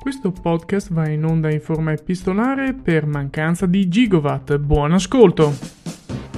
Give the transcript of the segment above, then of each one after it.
Questo podcast va in onda in forma epistolare per mancanza di gigawatt. Buon ascolto!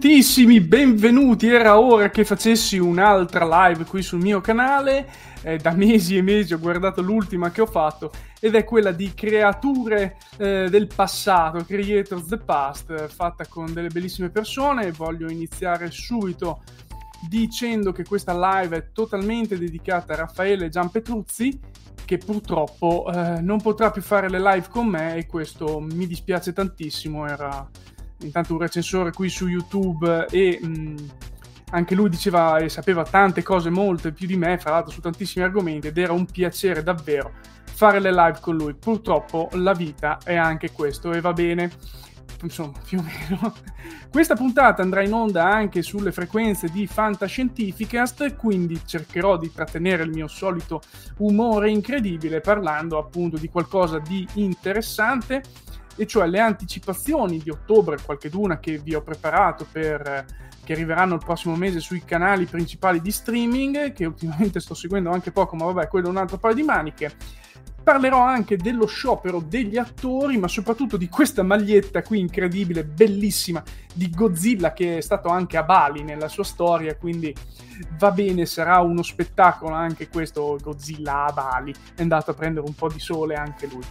Benvenutissimi, benvenuti. Era ora che facessi un'altra live qui sul mio canale. Eh, da mesi e mesi ho guardato l'ultima che ho fatto ed è quella di creature eh, del passato, Creators the Past, fatta con delle bellissime persone. Voglio iniziare subito dicendo che questa live è totalmente dedicata a Raffaele Gianpetruzzi che purtroppo eh, non potrà più fare le live con me e questo mi dispiace tantissimo. Era intanto un recensore qui su YouTube e mh, anche lui diceva e sapeva tante cose, molte più di me, fra l'altro su tantissimi argomenti ed era un piacere davvero fare le live con lui. Purtroppo la vita è anche questo e va bene. Insomma, più o meno. Questa puntata andrà in onda anche sulle frequenze di Fantascientificast, quindi cercherò di trattenere il mio solito umore incredibile parlando appunto di qualcosa di interessante e cioè le anticipazioni di ottobre, qualche d'una che vi ho preparato per che arriveranno il prossimo mese sui canali principali di streaming, che ultimamente sto seguendo anche poco, ma vabbè, quello è un altro paio di maniche. Parlerò anche dello sciopero degli attori, ma soprattutto di questa maglietta qui incredibile, bellissima, di Godzilla che è stato anche a Bali nella sua storia, quindi va bene, sarà uno spettacolo anche questo Godzilla a Bali. È andato a prendere un po' di sole anche lui.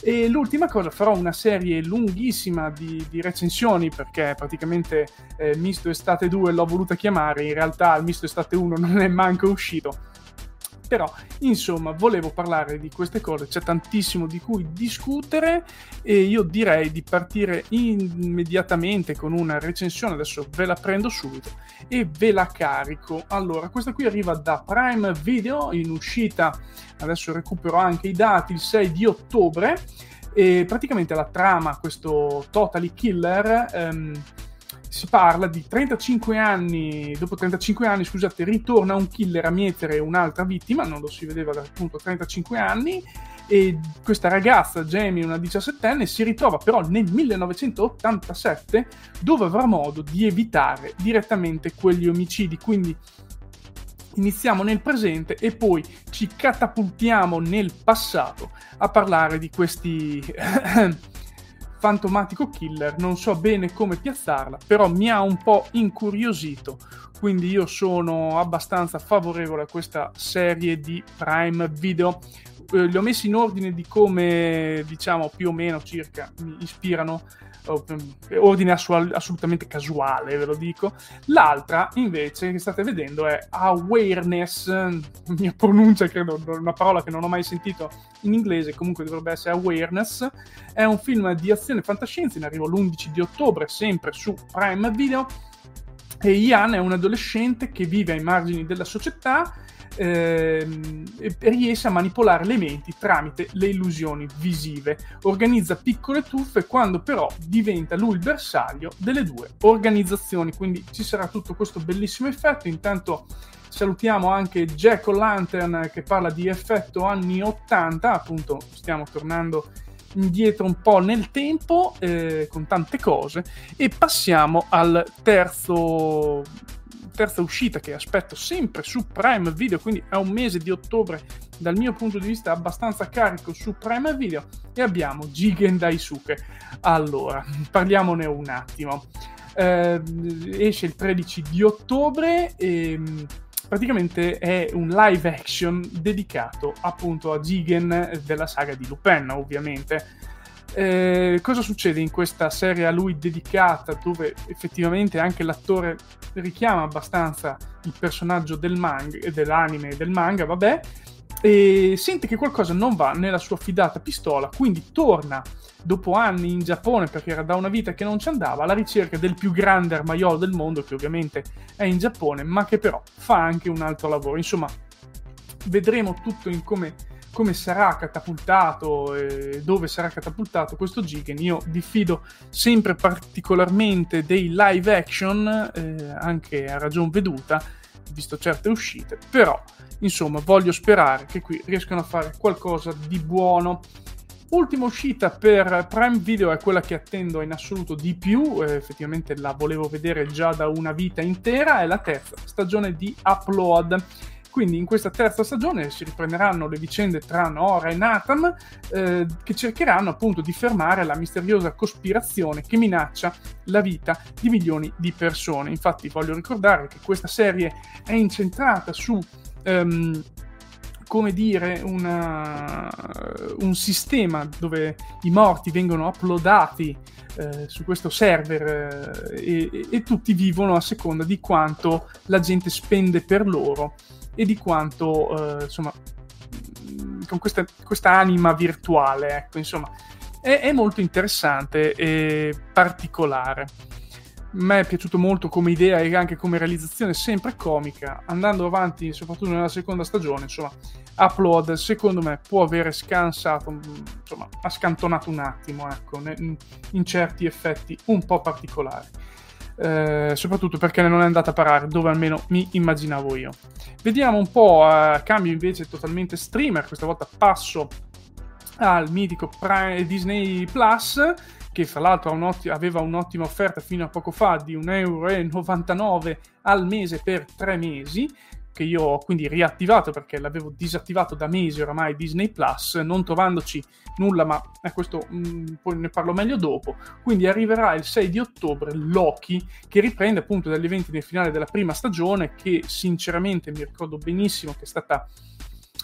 E l'ultima cosa, farò una serie lunghissima di, di recensioni perché praticamente eh, Misto Estate 2 l'ho voluta chiamare, in realtà il Misto Estate 1 non è manco uscito però, insomma, volevo parlare di queste cose, c'è tantissimo di cui discutere e io direi di partire immediatamente con una recensione, adesso ve la prendo subito e ve la carico. Allora, questa qui arriva da Prime Video in uscita, adesso recupero anche i dati, il 6 di ottobre e praticamente la trama, questo Totally Killer... Ehm, si parla di 35 anni, dopo 35 anni, scusate, ritorna un killer a mietere un'altra vittima, non lo si vedeva da appunto 35 anni, e questa ragazza, Jamie, una 17enne, si ritrova però nel 1987 dove avrà modo di evitare direttamente quegli omicidi, quindi iniziamo nel presente e poi ci catapultiamo nel passato a parlare di questi fantomatico killer, non so bene come piazzarla, però mi ha un po' incuriosito, quindi io sono abbastanza favorevole a questa serie di Prime Video. Eh, li ho messi in ordine di come, diciamo, più o meno circa mi ispirano ordine assolutamente casuale, ve lo dico. L'altra, invece, che state vedendo è awareness, mia pronuncia credo, una parola che non ho mai sentito in inglese, comunque dovrebbe essere awareness. È un film di azione fantascienza in arrivo l'11 di ottobre, sempre su Prime Video. E Ian è un adolescente che vive ai margini della società ehm, riesce a manipolare le menti tramite le illusioni visive. Organizza piccole truffe quando però diventa lui il bersaglio delle due organizzazioni, quindi ci sarà tutto questo bellissimo effetto. Intanto salutiamo anche Jack O'Lantern che parla di effetto anni 80, appunto stiamo tornando indietro un po' nel tempo eh, con tante cose e passiamo al terzo terza uscita che aspetto sempre su Prime Video, quindi a un mese di ottobre dal mio punto di vista abbastanza carico su Prime Video e abbiamo Jigen Daisuke. Allora, parliamone un attimo. Eh, esce il 13 di ottobre e praticamente è un live action dedicato appunto a Jigen della saga di Lupin, ovviamente. Eh, cosa succede in questa serie a lui dedicata, dove effettivamente anche l'attore richiama abbastanza il personaggio del manga, dell'anime e del manga, vabbè, e sente che qualcosa non va nella sua fidata pistola, quindi torna dopo anni in Giappone, perché era da una vita che non ci andava, alla ricerca del più grande armaiolo del mondo, che ovviamente è in Giappone, ma che però fa anche un altro lavoro. Insomma, vedremo tutto in come, come sarà catapultato e dove sarà catapultato questo Jigen. Io diffido sempre particolarmente dei live action, eh, anche a ragion veduta, visto certe uscite, però insomma voglio sperare che qui riescano a fare qualcosa di buono. Ultima uscita per Prime Video è quella che attendo in assoluto di più, eh, effettivamente la volevo vedere già da una vita intera, è la terza stagione di Upload. Quindi in questa terza stagione si riprenderanno le vicende tra Nora e Nathan eh, che cercheranno appunto di fermare la misteriosa cospirazione che minaccia la vita di milioni di persone. Infatti voglio ricordare che questa serie è incentrata su... Um, come dire, una, un sistema dove i morti vengono uploadati eh, su questo server eh, e, e, tutti vivono a seconda di quanto la gente spende per loro e di quanto, eh, insomma, con questa, questa, anima virtuale, ecco, insomma, è, è molto interessante e particolare me è piaciuto molto come idea e anche come realizzazione sempre comica andando avanti soprattutto nella seconda stagione insomma Upload secondo me può avere scansato insomma ha scantonato un attimo ecco in certi effetti un po' particolari. Eh, soprattutto perché non è andata a parare dove almeno mi immaginavo io. Vediamo un po' eh, cambio invece totalmente streamer questa volta passo al mitico Disney Plus che fra l'altro aveva un'ottima offerta fino a poco fa di 1,99 euro al mese per tre mesi, che io ho quindi riattivato perché l'avevo disattivato da mesi oramai Disney Plus, non trovandoci nulla, ma a questo mh, mm, poi ne parlo meglio dopo. Quindi arriverà il 6 di ottobre Loki, che riprende appunto dagli eventi del finale della prima stagione, che sinceramente mi ricordo benissimo che è stata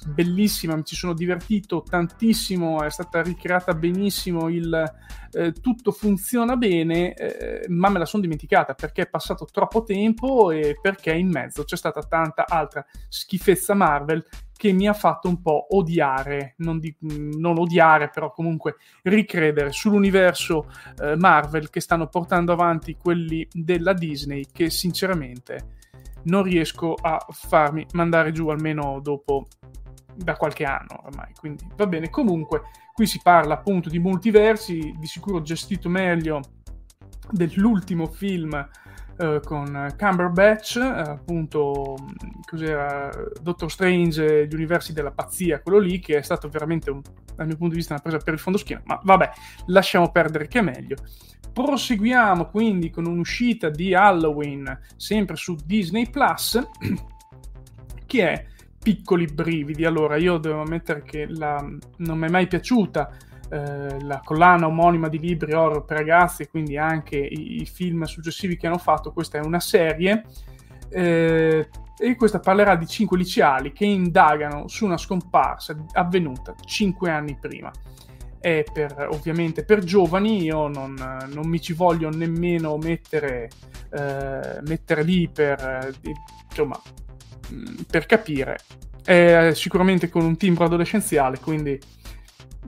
bellissima, mi ci sono divertito tantissimo, è stata ricreata benissimo, il, eh, tutto funziona bene, eh, ma me la sono dimenticata perché è passato troppo tempo e perché in mezzo c'è stata tanta altra schifezza Marvel che mi ha fatto un po' odiare, non, di, non odiare, però comunque ricredere sull'universo eh, Marvel che stanno portando avanti quelli della Disney che sinceramente non riesco a farmi mandare giù almeno dopo da qualche anno ormai, quindi va bene. Comunque, qui si parla appunto di multiversi, di sicuro gestito meglio dell'ultimo film Uh, con Cumberbatch, uh, appunto, cos'era Doctor Strange, gli universi della pazzia, quello lì, che è stato veramente, un, dal mio punto di vista, una presa per il fondo schiena, ma vabbè, lasciamo perdere che è meglio. Proseguiamo quindi con un'uscita di Halloween, sempre su Disney Plus, che è piccoli brividi. Allora, io devo ammettere che la, non mi è mai piaciuta eh, la collana omonima di libri horror per ragazzi, quindi anche i, i film successivi che hanno fatto. Questa è una serie. Eh, e questa parlerà di cinque liceali che indagano su una scomparsa avvenuta cinque anni prima. È per, ovviamente per giovani, io non, non mi ci voglio nemmeno mettere, eh, mettere lì per, eh, insomma, Mm, per capire. È sicuramente con un timbro adolescenziale, quindi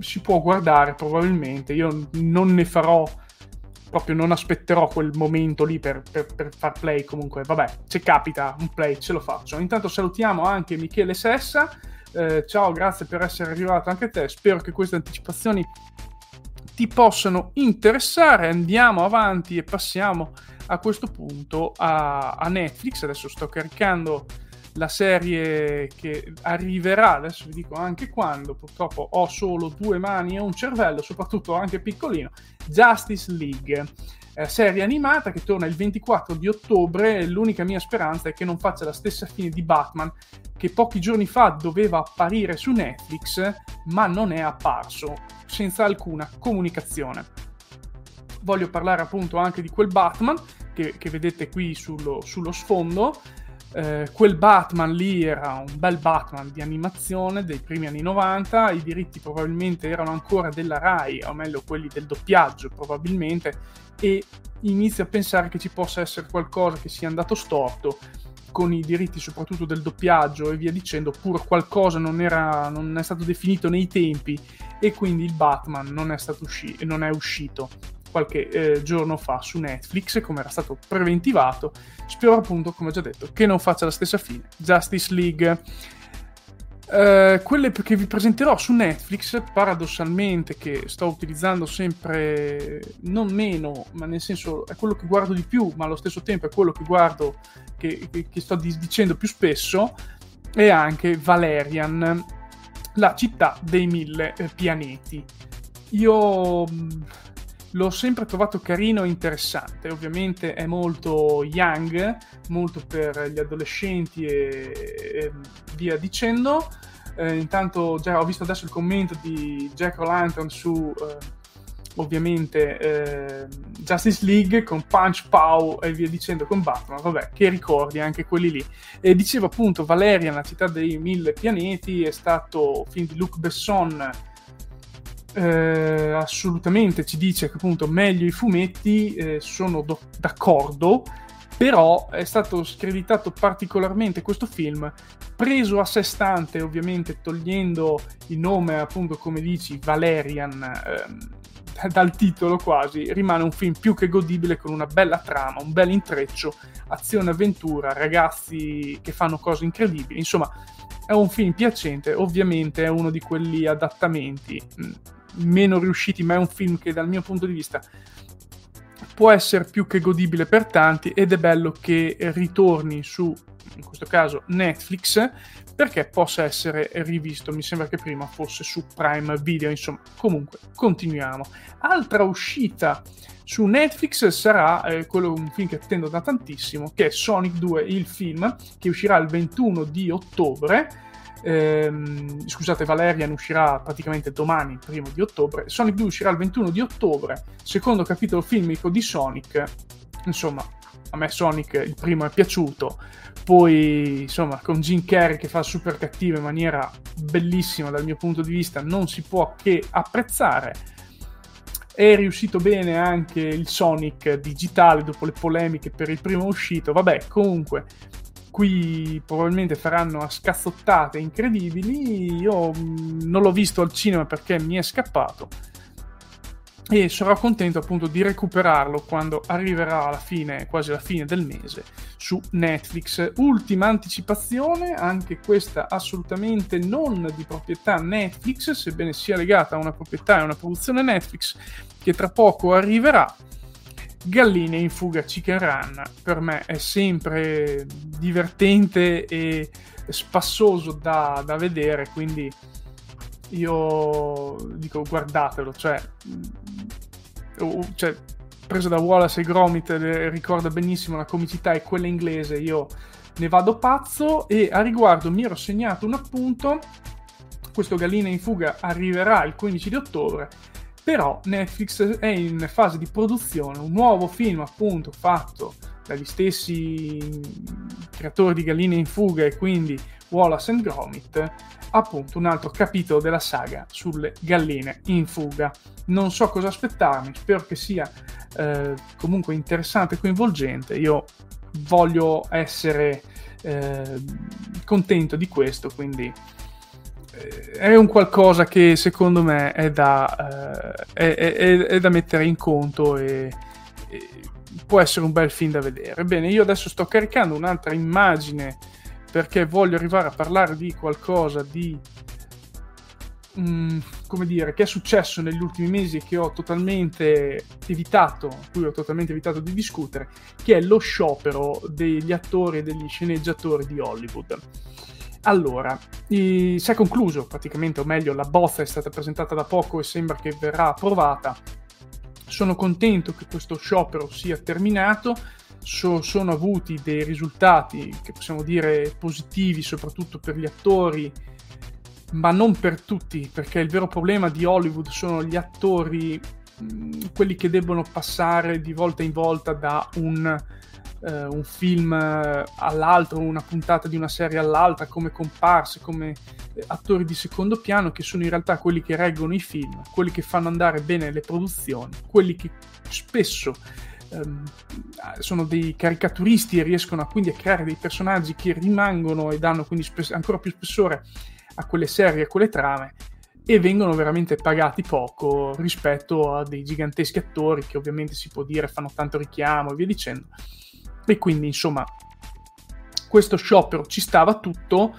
si può guardare probabilmente. Io non ne farò proprio non aspetterò quel momento lì per, per, per, far play comunque. Vabbè se capita un play ce lo faccio. Intanto salutiamo anche Michele Sessa. Eh, ciao grazie per essere arrivato anche a te. Spero che queste anticipazioni ti possano interessare. Andiamo avanti e passiamo a questo punto a, a Netflix. Adesso sto caricando la serie che arriverà, adesso vi dico anche quando, purtroppo ho solo due mani e un cervello, soprattutto anche piccolino, Justice League. Eh, serie animata che torna il 24 di ottobre. L'unica mia speranza è che non faccia la stessa fine di Batman, che pochi giorni fa doveva apparire su Netflix, ma non è apparso, senza alcuna comunicazione. Voglio parlare appunto anche di quel Batman che, che vedete qui sullo, sullo sfondo eh, quel Batman lì era un bel Batman di animazione dei primi anni 90, i diritti probabilmente erano ancora della RAI, o meglio quelli del doppiaggio probabilmente, e inizio a pensare che ci possa essere qualcosa che sia andato storto con i diritti soprattutto del doppiaggio e via dicendo, pur qualcosa non, era, non è stato definito nei tempi e quindi il Batman non è, usci- non è uscito qualche eh, giorno fa su Netflix, come era stato preventivato. Spero appunto, come ho già detto, che non faccia la stessa fine. Justice League. Uh, quelle che vi presenterò su Netflix, paradossalmente, che sto utilizzando sempre non meno, ma nel senso è quello che guardo di più, ma allo stesso tempo è quello che guardo, che, che, che sto dicendo più spesso, è anche Valerian, la città dei mille eh, pianeti. Io l'ho sempre trovato carino e interessante. Ovviamente è molto young, molto per gli adolescenti e, e via dicendo. Eh, intanto già ho visto adesso il commento di Jack O'Lantern su eh, ovviamente eh, Justice League con Punch Pow e via dicendo con Batman, vabbè, che ricordi anche quelli lì. E dicevo appunto Valerian, la città dei mille pianeti, è stato film di Luc Besson eh, assolutamente ci dice che appunto meglio i fumetti, eh, sono do- d'accordo, però è stato screditato particolarmente questo film, preso a sé stante, ovviamente togliendo il nome, appunto come dici, Valerian, ehm, dal titolo quasi, rimane un film più che godibile con una bella trama, un bel intreccio, azione avventura, ragazzi che fanno cose incredibili, insomma è un film piacente, ovviamente è uno di quelli adattamenti mm, meno riusciti, ma è un film che dal mio punto di vista può essere più che godibile per tanti ed è bello che ritorni su, in questo caso, Netflix perché possa essere rivisto. Mi sembra che prima fosse su Prime Video, insomma, comunque continuiamo. Altra uscita su Netflix sarà eh, quello, un film che attendo da tantissimo, che è Sonic 2, il film, che uscirà il 21 di ottobre ehm, scusate, Valerian uscirà praticamente domani, primo di ottobre, Sonic 2 uscirà il 21 di ottobre, secondo capitolo filmico di Sonic, insomma, a me Sonic il primo è piaciuto, poi insomma con Jim Carrey che fa super cattivo in maniera bellissima dal mio punto di vista, non si può che apprezzare. È riuscito bene anche il Sonic digitale dopo le polemiche per il primo uscito. Vabbè, comunque, qui probabilmente faranno a scazzottate incredibili. Io mm, non l'ho visto al cinema perché mi è scappato. E sarò contento appunto di recuperarlo quando arriverà alla fine, quasi alla fine del mese, su Netflix. Ultima anticipazione, anche questa assolutamente non di proprietà Netflix, sebbene sia legata a una proprietà e una produzione Netflix, che tra poco arriverà Galline in fuga Chicken Run. Per me è sempre divertente e spassoso da, da vedere, quindi io dico guardatelo, cioè, mm, cioè preso da Wallace e Gromit ricorda benissimo la comicità e quella inglese, io ne vado pazzo. E a riguardo mi ero segnato un appunto, questo Galline in fuga arriverà il 15 di ottobre però Netflix è in fase di produzione un nuovo film appunto fatto dagli stessi creatori di Galline in fuga e quindi Wallace and Gromit appunto un altro capitolo della saga sulle galline in fuga. Non so cosa aspettarmi spero che sia eh, comunque interessante e coinvolgente. Io voglio essere eh, contento di questo quindi è un qualcosa che secondo me è da, eh, è, è, è da mettere in conto e, può essere un bel film da vedere. Bene, io adesso sto caricando un'altra immagine perché voglio arrivare a parlare di qualcosa di Mm, come dire, che è successo negli ultimi mesi e che ho totalmente evitato, cui ho totalmente evitato di discutere, che è lo sciopero degli attori e degli sceneggiatori di Hollywood. Allora, si è concluso praticamente, o meglio, la bozza è stata presentata da poco e sembra che verrà approvata. Sono contento che questo sciopero sia terminato. So, sono avuti dei risultati che possiamo dire positivi, soprattutto per gli attori ma non per tutti, perché il vero problema di Hollywood sono gli attori, mm, quelli che debbono passare di volta in volta da un, eh, un film all'altro, una puntata di una serie all'altra, come comparse, come eh, attori di secondo piano, che sono in realtà quelli che reggono i film, quelli che fanno andare bene le produzioni, quelli che spesso ehm, sono dei caricaturisti e riescono quindi a creare dei personaggi che rimangono e danno quindi spes- ancora più spessore a quelle serie, a quelle trame e vengono veramente pagati poco rispetto a dei giganteschi attori che ovviamente si può dire fanno tanto richiamo e via dicendo. E quindi insomma questo sciopero ci stava tutto,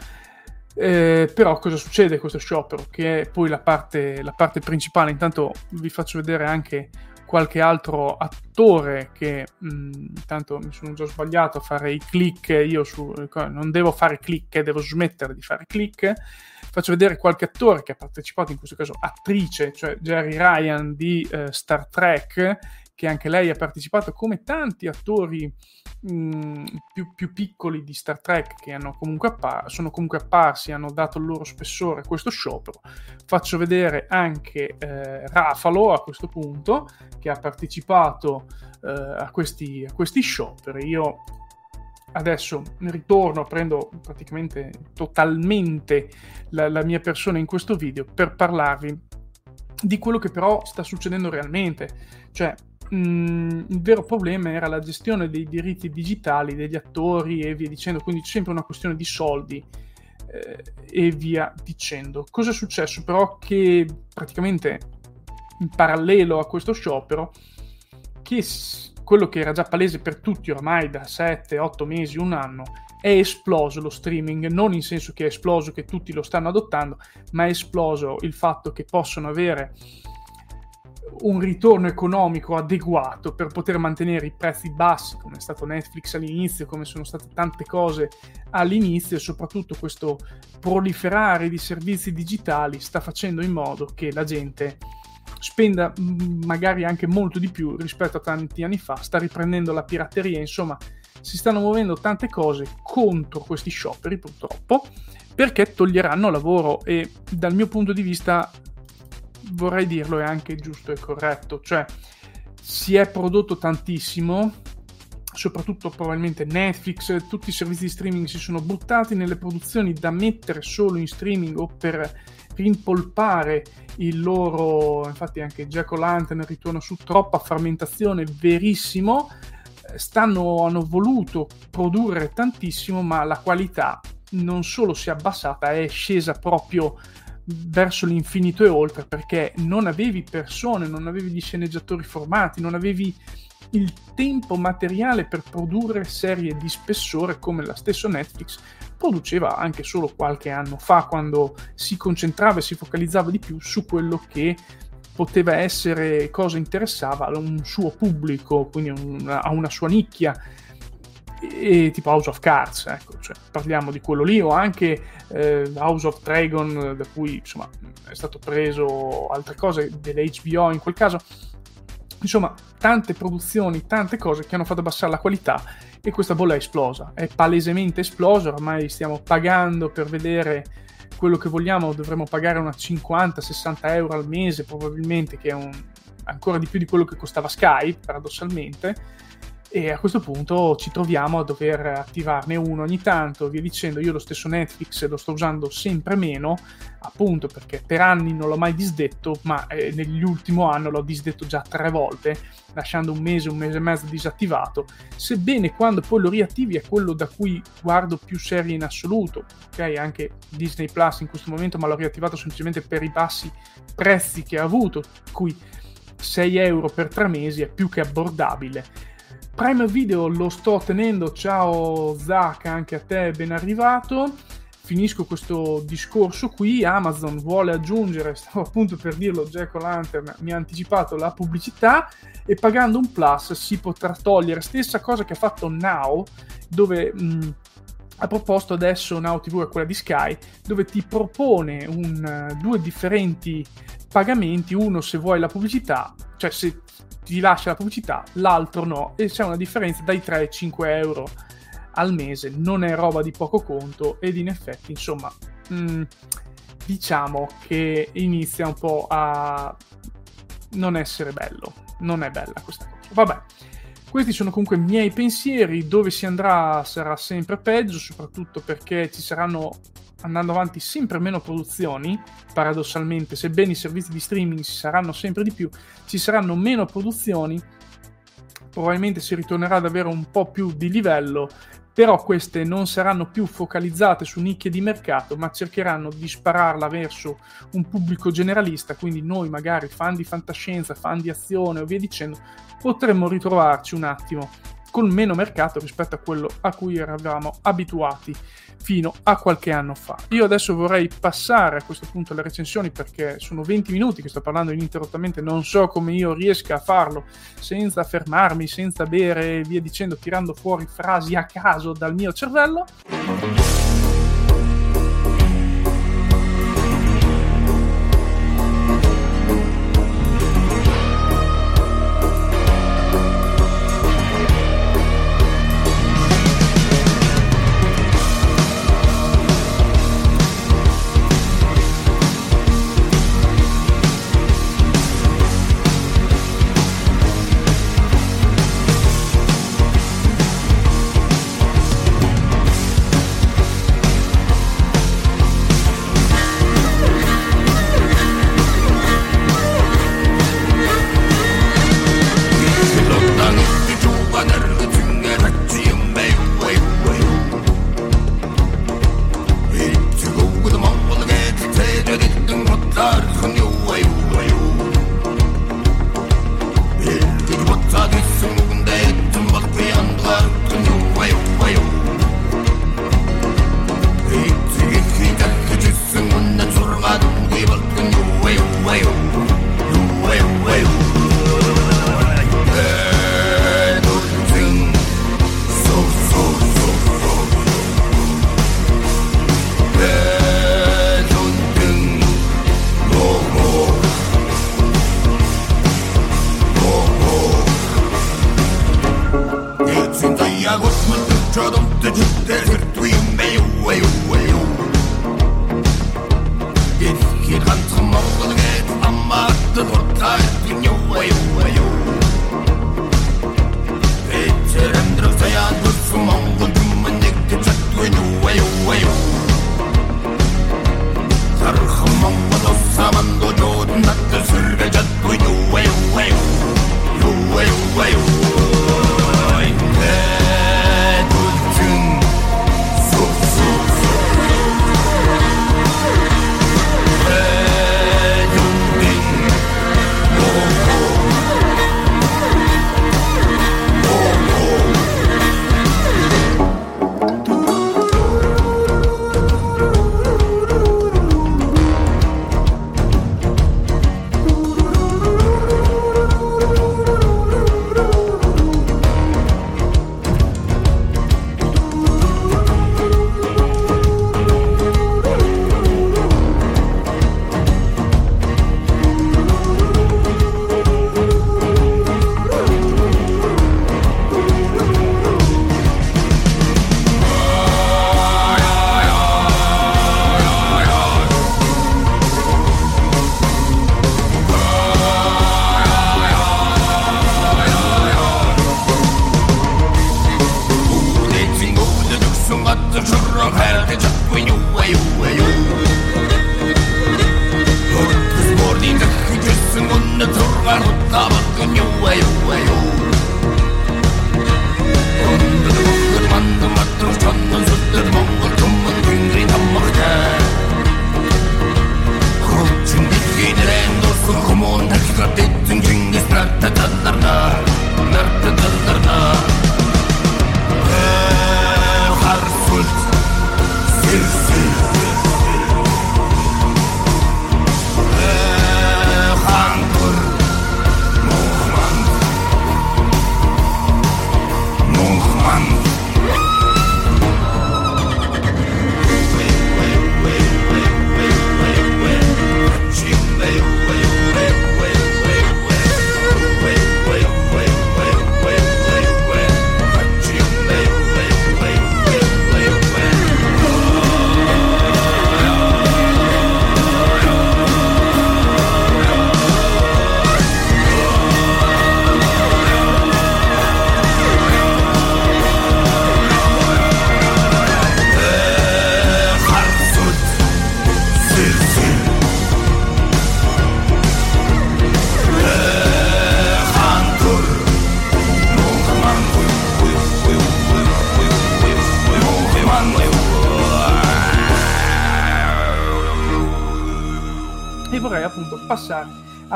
eh, però cosa succede questo sciopero? Che è poi la parte, la parte principale, intanto vi faccio vedere anche qualche altro attore che mh, mm, intanto mi sono già sbagliato a fare i click, io su, non devo fare click, devo smettere di fare click. Faccio vedere qualche attore che ha partecipato, in questo caso attrice, cioè Jerry Ryan di uh, Star Trek, che anche lei ha partecipato come tanti attori più, più, piccoli di Star Trek che comunque appar- sono comunque apparsi, hanno dato il loro spessore a questo sciopero. Faccio vedere anche eh, Rafalo a questo punto, che ha partecipato eh, a, questi, a questi scioperi. Io adesso ritorno, prendo praticamente totalmente la, la, mia persona in questo video per parlarvi di quello che però sta succedendo realmente. Cioè, mh, il vero problema era la gestione dei diritti digitali degli attori e via dicendo, quindi sempre una questione di soldi eh, e via dicendo. Cosa è successo però che praticamente in parallelo a questo sciopero, che quello che era già palese per tutti ormai da 7-8 mesi, un anno, è esploso lo streaming, non in senso che è esploso che tutti lo stanno adottando, ma è esploso il fatto che possono avere un ritorno economico adeguato per poter mantenere i prezzi bassi, come è stato Netflix all'inizio, come sono state tante cose all'inizio, e soprattutto questo proliferare di servizi digitali sta facendo in modo che la gente spenda mm, magari anche molto di più rispetto a tanti anni fa, sta riprendendo la pirateria, insomma si stanno muovendo tante cose contro questi scioperi purtroppo perché toglieranno lavoro e dal mio punto di vista vorrei dirlo, è anche giusto e corretto. Cioè, si è prodotto tantissimo, soprattutto probabilmente Netflix, tutti i servizi di streaming si sono buttati nelle produzioni da mettere solo in streaming o per rimpolpare il loro, infatti anche Jack O'Lantern ritorna su troppa frammentazione, verissimo, stanno, hanno voluto produrre tantissimo ma la qualità non solo si è abbassata, è scesa proprio verso l'infinito e oltre perché non avevi persone, non avevi gli sceneggiatori formati, non avevi il tempo materiale per produrre serie di spessore come la stessa Netflix produceva anche solo qualche anno fa quando si concentrava e si focalizzava di più su quello che poteva essere cosa interessava a un suo pubblico, quindi a una sua nicchia e, tipo House of Cards, ecco, cioè, parliamo di quello lì, o anche eh, House of Dragon, da cui insomma è stato preso altre cose dell'HBO in quel caso. Insomma, tante produzioni, tante cose che hanno fatto abbassare la qualità e questa bolla è esplosa, è palesemente esplosa, ormai stiamo pagando per vedere quello che vogliamo, dovremmo pagare una 50-60 euro al mese probabilmente, che è un, ancora di più di quello che costava Skype, paradossalmente e a questo punto ci troviamo a dover attivarne uno ogni tanto, via dicendo. Io lo stesso Netflix lo sto usando sempre meno, appunto perché per anni non l'ho mai disdetto, ma eh, nell'ultimo anno l'ho disdetto già tre volte, lasciando un mese, un mese e mezzo disattivato. Sebbene quando poi lo riattivi è quello da cui guardo più serie in assoluto, ok? Anche Disney Plus in questo momento, ma l'ho riattivato semplicemente per i bassi prezzi che ha avuto, cui 6 euro per 3 mesi è più che abbordabile. Prime Video lo sto tenendo, ciao Zach, anche a te ben arrivato. Finisco questo discorso qui, Amazon vuole aggiungere, stavo appunto per dirlo, Jack O'Lantern mi ha anticipato la pubblicità e pagando un plus si potrà togliere, stessa cosa che ha fatto Now, dove mh, ha proposto adesso Now TV è quella di Sky, dove ti propone un, due differenti pagamenti, uno se vuoi la pubblicità, cioè se ti lascia la pubblicità, l'altro no, e c'è una differenza dai 3 ai 5 euro al mese, non è roba di poco conto ed in effetti, insomma, mh, diciamo che inizia un po' a non essere bello, non è bella questa cosa. Vabbè. Questi sono comunque i miei pensieri, dove si andrà sarà sempre peggio, soprattutto perché ci saranno andando avanti sempre meno produzioni, paradossalmente, sebbene i servizi di streaming ci saranno sempre di più, ci saranno meno produzioni, probabilmente si ritornerà ad avere un po' più di livello, però queste non saranno più focalizzate su nicchie di mercato, ma cercheranno di spararla verso un pubblico generalista, quindi noi magari fan di fantascienza, fan di azione o via dicendo, potremmo ritrovarci un attimo con meno mercato rispetto a quello a cui eravamo abituati fino a qualche anno fa. Io adesso vorrei passare a questo punto alle recensioni perché sono 20 minuti che sto parlando ininterrottamente, non so come io riesca a farlo senza fermarmi, senza bere e via dicendo, tirando fuori frasi a caso dal mio cervello.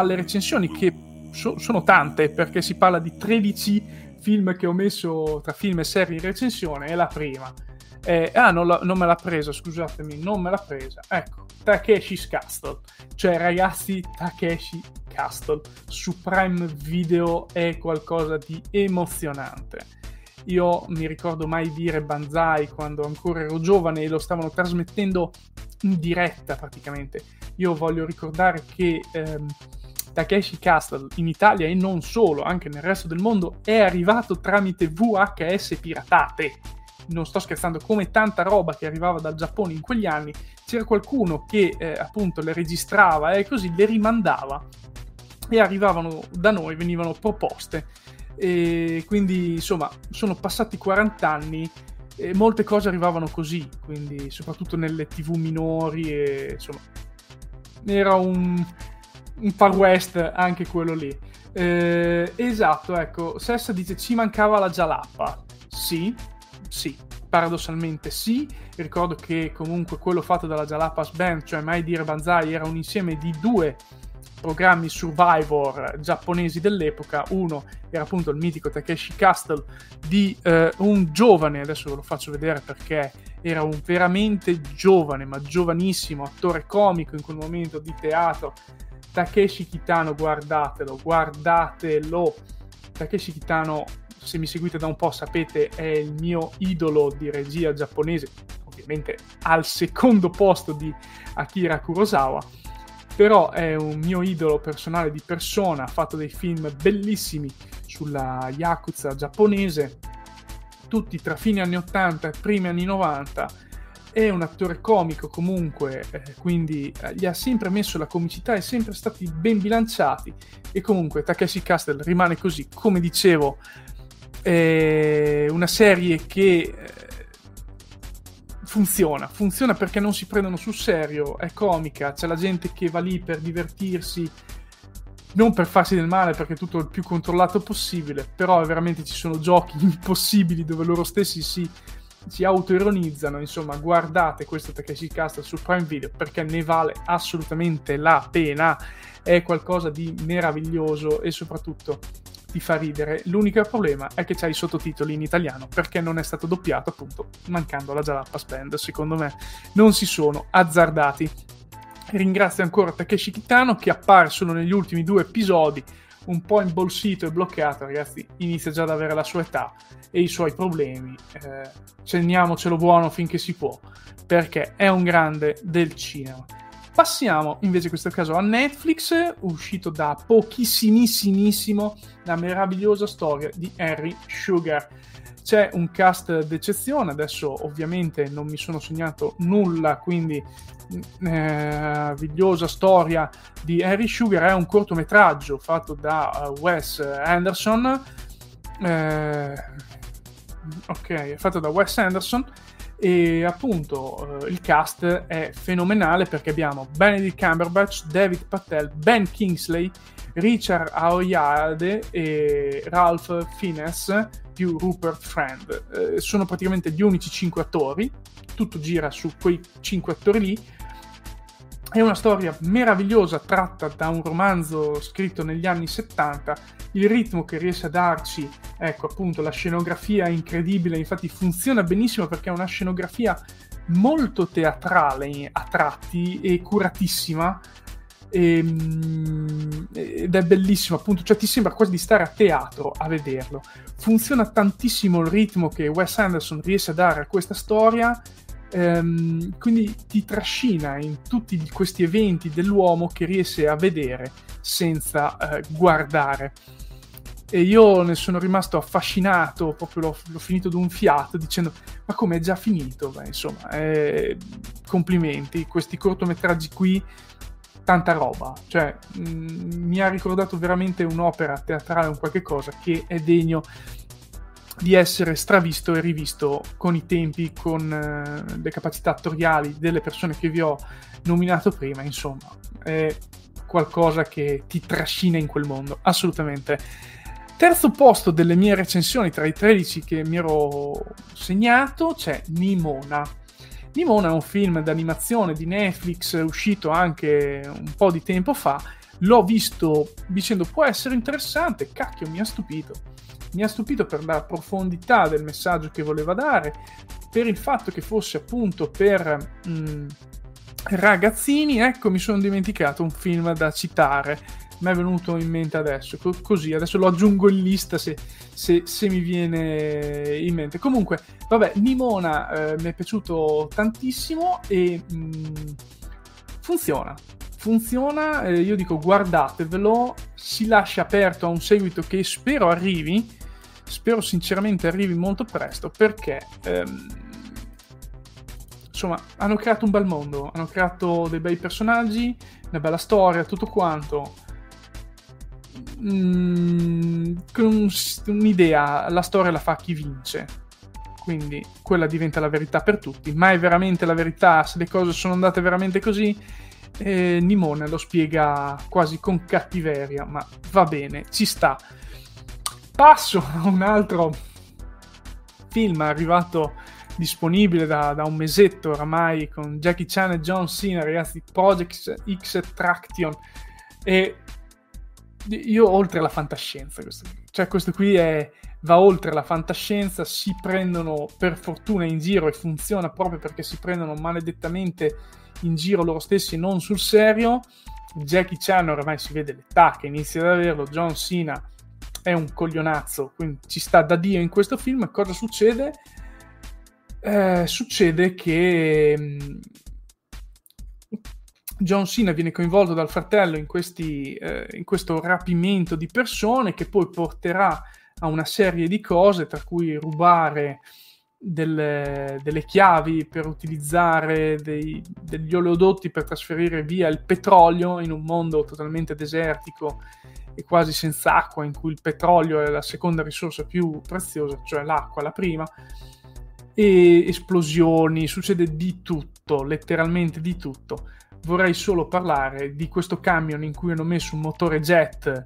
Alle recensioni che so- sono tante perché si parla di 13 film che ho messo tra film e serie in recensione è la prima. Eh, ah, non, la, non, me l'ha presa, scusatemi, non me l'ha presa. Ecco, Takeshi's Castle. Cioè, ragazzi, Takeshi Castle su Prime Video è qualcosa di emozionante. Io mi ricordo mai dire Banzai quando ancora ero giovane e lo stavano trasmettendo in diretta praticamente. Io voglio ricordare che ehm, Takeshi Castle in Italia e non solo, anche nel resto del mondo, è arrivato tramite VHS piratate. Non sto scherzando, come tanta roba che arrivava dal Giappone in quegli anni, c'era qualcuno che eh, appunto le registrava e così le rimandava e arrivavano da noi, venivano proposte. E quindi insomma sono passati 40 anni e molte cose arrivavano così, quindi soprattutto nelle tv minori e insomma era un, un far west anche quello lì. Eh, esatto, ecco, Sessa dice ci mancava la Jalappa. Sì, sì, paradossalmente sì. Ricordo che comunque quello fatto dalla Jalapas Band, cioè Mai Dire Banzai, era un insieme di due programmi Survivor giapponesi dell'epoca. Uno era appunto il mitico Takeshi Castle di eh, un giovane, adesso ve lo faccio vedere perché era un veramente giovane, ma giovanissimo attore comico in quel momento di teatro. Takeshi Kitano, guardatelo, guardatelo. Takeshi Kitano, se mi seguite da un po' sapete, è il mio idolo di regia giapponese, ovviamente al secondo posto di Akira Kurosawa però è un mio idolo personale di persona, ha fatto dei film bellissimi sulla Yakuza giapponese, tutti tra fine anni 80 e primi anni 90. È un attore comico comunque, eh, quindi eh, gli ha sempre messo la comicità e sempre stati ben bilanciati. E comunque Takeshi Castle rimane così, come dicevo, è una serie che eh, funziona, funziona perché non si prendono sul serio, è comica, c'è la gente che va lì per divertirsi, non per farsi del male perché è tutto il più controllato possibile, però veramente ci sono giochi impossibili dove loro stessi si, si autoironizzano, insomma guardate questo Takeshi Castle su Prime Video perché ne vale assolutamente la pena, è qualcosa di meraviglioso e soprattutto ti fa ridere. L'unico problema è che c'hai i sottotitoli in italiano perché non è stato doppiato, appunto, mancando la Jalappas Band. Secondo me non si sono azzardati. Ringrazio ancora Takeshi Kitano che appare solo negli ultimi due episodi, un po' imbolsito e bloccato, ragazzi, inizia già ad avere la sua età e i suoi problemi. Eh, teniamocelo buono finché si può, perché è un grande del cinema. Passiamo invece in questo caso a Netflix, uscito da pochissimissimissimo la meravigliosa storia di Harry Sugar. C'è un cast d'eccezione, adesso ovviamente non mi sono segnato nulla, quindi meravigliosa storia di Harry Sugar è un cortometraggio fatto da uh, Wes Anderson. Eh, ok, è fatto da Wes Anderson e appunto eh, il cast è fenomenale perché abbiamo Benedict Cumberbatch, David Patel, Ben Kingsley, Richard Aoyade e Ralph Fiennes più Rupert Friend. Eh, sono praticamente gli unici cinque attori, tutto gira su quei cinque attori lì. È una storia meravigliosa tratta da un romanzo scritto negli anni 70 il ritmo che riesce a darci, ecco appunto la scenografia è incredibile, infatti funziona benissimo perché è una scenografia molto teatrale a tratti e curatissima. Ehm, ed è bellissimo appunto, cioè ti sembra quasi di stare a teatro a vederlo. Funziona tantissimo il ritmo che Wes Anderson riesce a dare a questa storia ehm, quindi ti trascina in tutti questi eventi dell'uomo che riesce a vedere senza eh, guardare. E io ne sono rimasto affascinato, proprio l'ho, l'ho finito d'un fiato dicendo ma come è già finito? Beh, insomma, eh, complimenti, questi cortometraggi qui, tanta roba, cioè mh, mm, mi ha ricordato veramente un'opera teatrale, un qualche cosa che è degno di essere stravisto e rivisto con i tempi, con eh, le capacità attoriali delle persone che vi ho nominato prima, insomma, è qualcosa che ti trascina in quel mondo, assolutamente. Terzo posto delle mie recensioni tra i 13 che mi ero segnato c'è Nimona. Nimona è un film d'animazione di Netflix uscito anche un po' di tempo fa. L'ho visto dicendo può essere interessante, cacchio mi ha stupito. Mi ha stupito per la profondità del messaggio che voleva dare, per il fatto che fosse appunto per mh, mm, ragazzini. Ecco, mi sono dimenticato un film da citare mi è venuto in mente adesso, così, adesso lo aggiungo in lista se, se, se mi viene in mente. Comunque, vabbè, Nimona eh, mi è piaciuto tantissimo e mh, mm, funziona. Funziona, eh, io dico guardatevelo, si lascia aperto a un seguito che spero arrivi, spero sinceramente arrivi molto presto perché... Ehm, insomma, hanno creato un bel mondo, hanno creato dei bei personaggi, una bella storia, tutto quanto mm, con un'idea, la storia la fa chi vince. Quindi quella diventa la verità per tutti. Ma è veramente la verità? Se le cose sono andate veramente così? Eh, Nimone lo spiega quasi con cattiveria, ma va bene, ci sta. Passo a un altro film arrivato disponibile da, da, un mesetto oramai con Jackie Chan e John Cena, ragazzi, Project X Traction. E io oltre la fantascienza, questo, cioè questo qui è, va oltre la fantascienza, si prendono per fortuna in giro e funziona proprio perché si prendono maledettamente in giro loro stessi non sul serio. Jackie Chan ormai si vede l'età che inizia ad averlo, John Cena è un coglionazzo, quindi ci sta da Dio in questo film. Cosa succede? Eh, succede che mh, John Cena viene coinvolto dal fratello in, questi, eh, in, questo rapimento di persone che poi porterà a una serie di cose, tra cui rubare delle, delle chiavi per utilizzare dei, degli oleodotti per trasferire via il petrolio in un mondo totalmente desertico e quasi senza acqua, in cui il petrolio è la seconda risorsa più preziosa, cioè l'acqua la prima. E esplosioni, succede di tutto, letteralmente di tutto vorrei solo parlare di questo camion in cui hanno messo un motore jet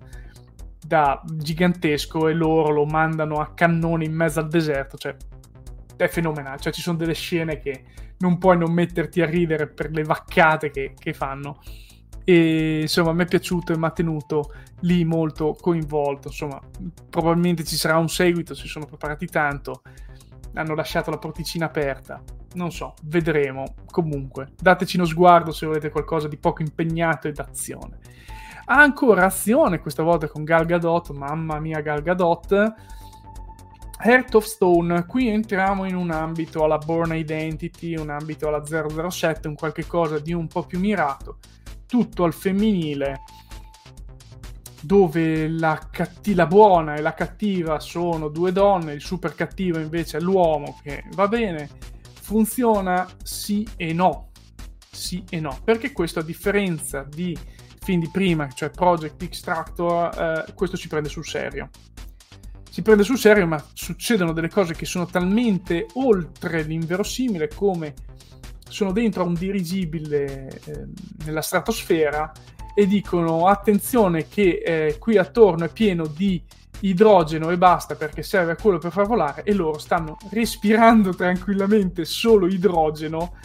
da gigantesco e loro lo mandano a cannone in mezzo al deserto, cioè è fenomenale, cioè ci sono delle scene che non puoi non metterti a ridere per le vaccate che, che fanno e insomma mi è piaciuto e mi ha tenuto lì molto coinvolto, insomma probabilmente ci sarà un seguito, si sono preparati tanto hanno lasciato la porticina aperta. Non so, vedremo. Comunque, dateci uno sguardo se volete qualcosa di poco impegnato e d'azione. Ancora azione, questa volta con Gal Gadot, mamma mia Gal Gadot. Heart of Stone, qui entriamo in un ambito alla Born Identity, un ambito alla 007, un qualche cosa di un po' più mirato, tutto al femminile, dove la, catti- la buona e la cattiva sono due donne, il super cattivo invece è l'uomo che va bene, funziona sì e no. Sì e no, perché questo a differenza di film di prima, cioè Project Extractor, eh, questo si prende sul serio. Si prende sul serio, ma succedono delle cose che sono talmente oltre l'inverosimile come sono dentro a un dirigibile eh, nella stratosfera e dicono attenzione che eh, qui attorno è pieno di idrogeno e basta perché serve a quello per far volare e loro stanno respirando tranquillamente solo idrogeno.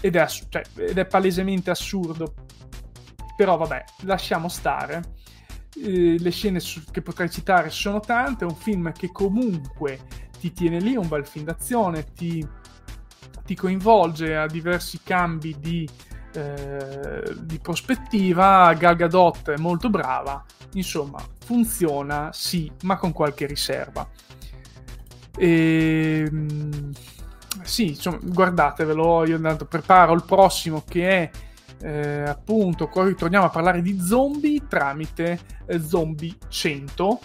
Ed è, ass- cioè, ed è palesemente assurdo. Però vabbè lasciamo stare. Eh, le scene su- che potrei citare sono tante è un film che comunque ti tiene lì un bel film d'azione ti, ti coinvolge a diversi cambi di eh, di prospettiva, Gal Gadot è molto brava, insomma funziona sì, ma con qualche riserva. E, ehm, sì, insomma, guardatevelo, io intanto preparo il prossimo che è eh, appunto, qua ritorniamo a parlare di zombie tramite eh, Zombie 100.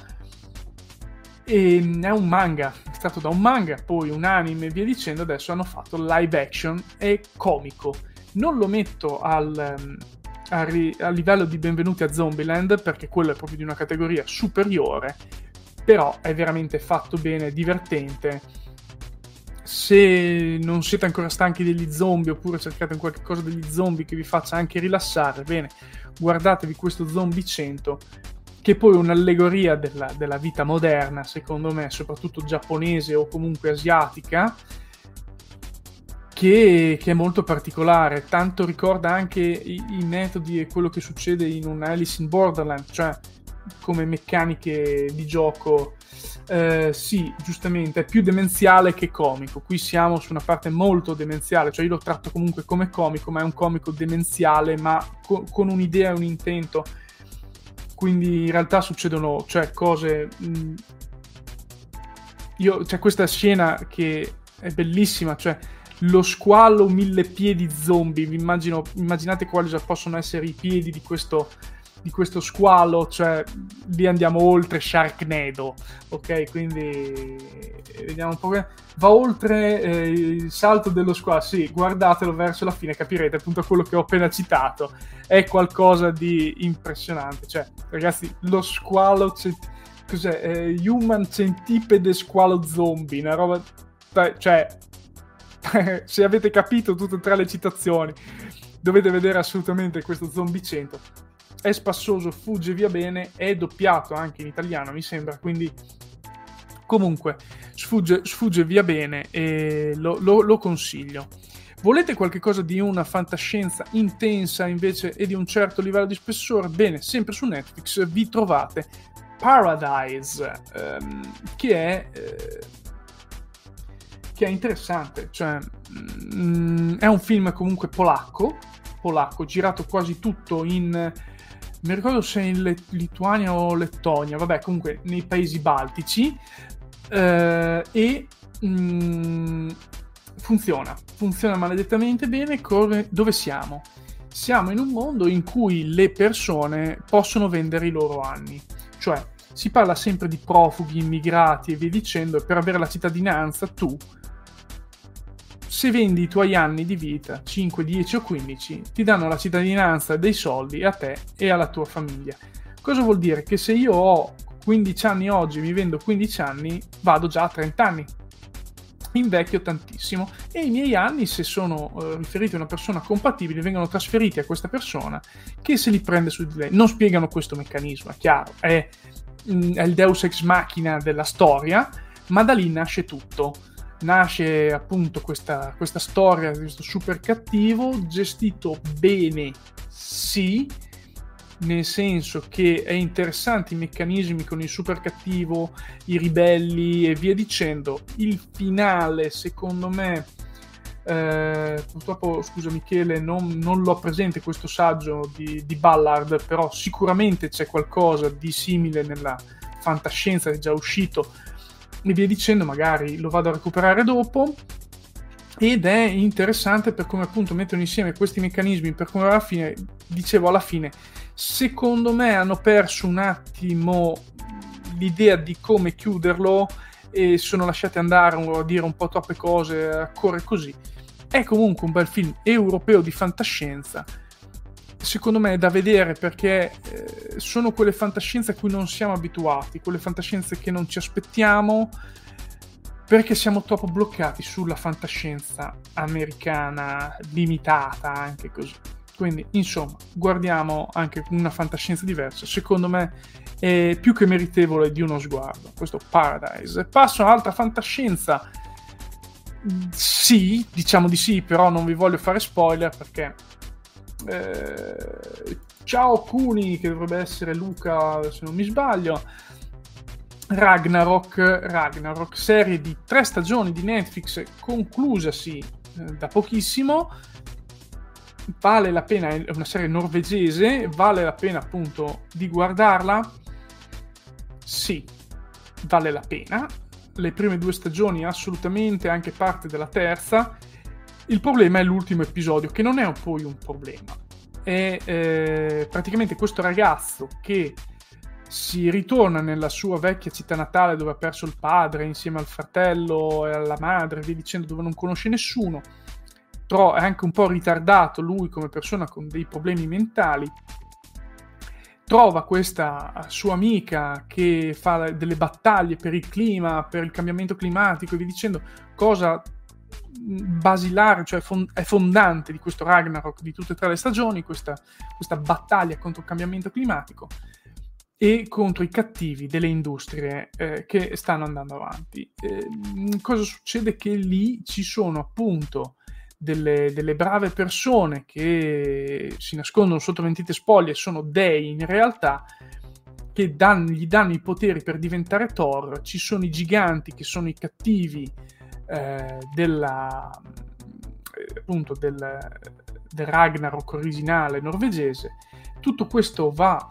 E, è un manga, è stato da un manga, poi un anime e via dicendo, adesso hanno fatto live action, è comico non lo metto al, ehm, a, ri- a livello di Benvenuti a Zombieland perché quello è proprio di una categoria superiore, però è veramente fatto bene, divertente. Se non siete ancora stanchi degli zombie oppure cercate qualche cosa degli zombie che vi faccia anche rilassare, bene, guardatevi questo Zombie 100 che poi è un'allegoria della, della vita moderna, secondo me, soprattutto giapponese o comunque asiatica, che, che, è molto particolare, tanto ricorda anche i, i, metodi e quello che succede in un Alice in Borderland, cioè come meccaniche di gioco. Eh, sì, giustamente, è più demenziale che comico. Qui siamo su una parte molto demenziale, cioè io lo tratto comunque come comico, ma è un comico demenziale, ma co- con un'idea e un intento. Quindi in realtà succedono cioè, cose... Mh, io, c'è questa scena che è bellissima, cioè lo squalo mille piedi zombie. Immagino, immaginate quali possono essere i piedi di questo, di questo squalo, cioè lì andiamo oltre Sharknado, ok? Quindi vediamo un po'. Va oltre eh, il salto dello squalo, sì, guardatelo verso la fine, capirete appunto quello che ho appena citato. È qualcosa di impressionante, cioè, ragazzi, lo squalo. Cos'è? Eh, human centipede squalo zombie, una roba. Cioè, se avete capito tutte e tre le citazioni, dovete vedere assolutamente questo Zombie 100. È spassoso, fugge via bene, è doppiato anche in italiano, mi sembra, quindi comunque sfugge, sfugge via bene e lo, lo, lo consiglio. Volete qualcosa di una fantascienza intensa invece e di un certo livello di spessore? Bene, sempre su Netflix vi trovate Paradise, ehm, che è eh, che è interessante, cioè mm, è un film comunque polacco, polacco, girato quasi tutto in mi ricordo se in Le- Lituania o Lettonia, vabbè, comunque nei paesi baltici eh, e mh, mm, funziona, funziona maledettamente bene. Come, dove siamo? Siamo in un mondo in cui le persone possono vendere i loro anni, cioè si parla sempre di profughi, immigrati e via dicendo, e per avere la cittadinanza tu se vendi i tuoi anni di vita, 5, 10 o 15, ti danno la cittadinanza dei soldi a te e alla tua famiglia. Cosa vuol dire? Che se io ho 15 anni oggi, mi vendo 15 anni, vado già a 30 anni. Invecchio tantissimo e i miei anni, se sono eh, riferiti a una persona compatibile, vengono trasferiti a questa persona che se li prende su di lei. Non spiegano questo meccanismo, è chiaro, è, mm, è il deus ex machina della storia, ma da lì nasce tutto nasce appunto questa, questa storia di questo super cattivo gestito bene sì nel senso che è interessante i meccanismi con il super cattivo, i ribelli e via dicendo. Il finale, secondo me, eh, purtroppo, scusa Michele, non, non, l'ho presente questo saggio di, di, Ballard, però sicuramente c'è qualcosa di simile nella fantascienza che è già uscito e via dicendo, magari lo vado a recuperare dopo. Ed è interessante per come appunto mettono insieme questi meccanismi, per come alla fine, dicevo alla fine, secondo me hanno perso un attimo l'idea di come chiuderlo e sono lasciati andare a dire un po' troppe cose, a correre così. È comunque un bel film europeo di fantascienza secondo me è da vedere perché eh, sono quelle fantascienze a cui non siamo abituati, quelle fantascienze che non ci aspettiamo perché siamo troppo bloccati sulla fantascienza americana limitata anche così. Quindi, insomma, guardiamo anche una fantascienza diversa. Secondo me è più che meritevole di uno sguardo. Questo Paradise. Passo a un'altra fantascienza. Sì, diciamo di sì, però non vi voglio fare spoiler perché eh, ciao Kuni, che dovrebbe essere Luca se non mi sbaglio. Ragnarok, Ragnarok, serie di tre stagioni di Netflix conclusasi eh, da pochissimo. Vale la pena, è una serie norvegese, vale la pena appunto di guardarla? Sì, vale la pena. Le prime due stagioni assolutamente, anche parte della terza il problema è l'ultimo episodio, che non è poi un problema. È eh, praticamente questo ragazzo che si ritorna nella sua vecchia città natale dove ha perso il padre insieme al fratello e alla madre, via dicendo, dove non conosce nessuno. Però è anche un po' ritardato lui come persona con dei problemi mentali. Trova questa sua amica che fa delle battaglie per il clima, per il cambiamento climatico e via dicendo, cosa basilare, cioè è fondante di questo Ragnarok di tutte e tre le stagioni, questa, questa battaglia contro il cambiamento climatico e contro i cattivi delle industrie eh, che stanno andando avanti. Eh, cosa succede? Che lì ci sono appunto delle, delle, brave persone che si nascondono sotto mentite spoglie sono dei in realtà che dan, gli danno i poteri per diventare Thor, ci sono i giganti che sono i cattivi eh, della, eh, appunto del, del, Ragnarok originale norvegese. Tutto questo va,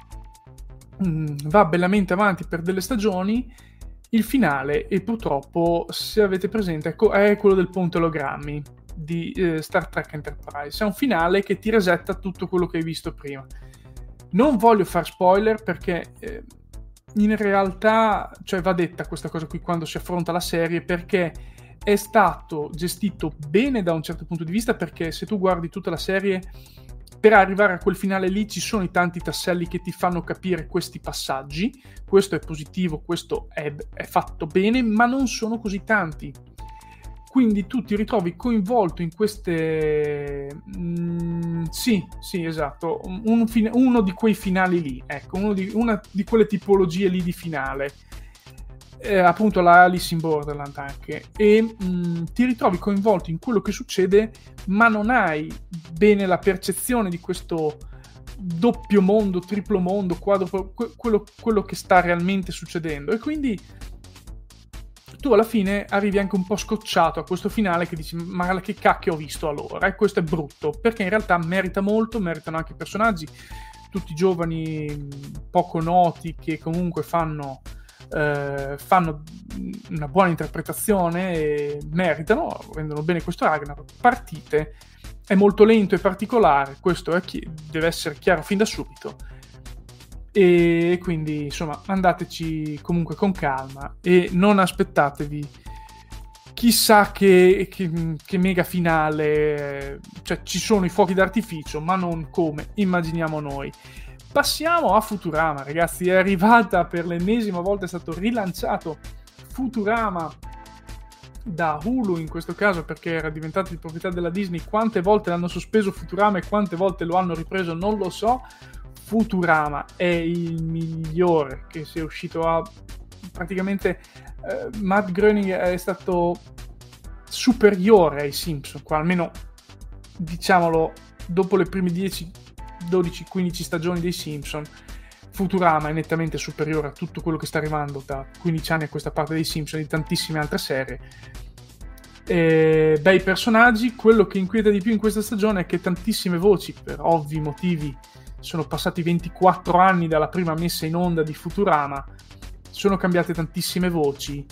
mh, mm, va bellamente avanti per delle stagioni. Il finale, e purtroppo, se avete presente, ecco, è quello del ponte ologrammi di eh, Star Trek Enterprise. È un finale che ti resetta tutto quello che hai visto prima. Non voglio far spoiler perché eh, in realtà, cioè va detta questa cosa qui quando si affronta la serie perché è stato gestito bene da un certo punto di vista perché se tu guardi tutta la serie per arrivare a quel finale lì ci sono i tanti tasselli che ti fanno capire questi passaggi, questo è positivo, questo è, è fatto bene, ma non sono così tanti quindi tu ti ritrovi coinvolto in queste... Mm, sì, sì, esatto, un, un, uno di quei finali lì, ecco, di, una di quelle tipologie lì di finale. Eh, appunto la Alice in Borderland anche. E mh, mm, ti ritrovi coinvolto in quello che succede ma non hai bene la percezione di questo doppio mondo, triplo mondo, quadro, quello, quello che sta realmente succedendo. E quindi tu alla fine arrivi anche un po' scocciato a questo finale che dici ma che cacchio ho visto allora? E questo è brutto perché in realtà merita molto, meritano anche i personaggi tutti giovani poco noti che comunque fanno, eh, fanno una buona interpretazione e meritano, rendono bene questo Ragnarok partite. È molto lento e particolare questo chi- deve essere chiaro fin da subito. E quindi insomma andateci comunque con calma e non aspettatevi chissà che, che, che, mega finale cioè ci sono i fuochi d'artificio ma non come immaginiamo noi passiamo a Futurama ragazzi è arrivata per l'ennesima volta è stato rilanciato Futurama da Hulu in questo caso perché era diventato di proprietà della Disney. Quante volte l'hanno sospeso Futurama e quante volte lo hanno ripreso non lo so. Futurama è il migliore che sia uscito a praticamente uh, Matt Groening è stato superiore ai Simpson qua almeno diciamolo dopo le prime 10 12 15 stagioni dei Simpson Futurama è nettamente superiore a tutto quello che sta arrivando da 15 anni a questa parte dei Simpson e di tantissime altre serie. E, bei personaggi quello che inquieta di più in questa stagione è che tantissime voci per ovvi motivi sono passati 24 anni dalla prima messa in onda di Futurama, sono cambiate tantissime voci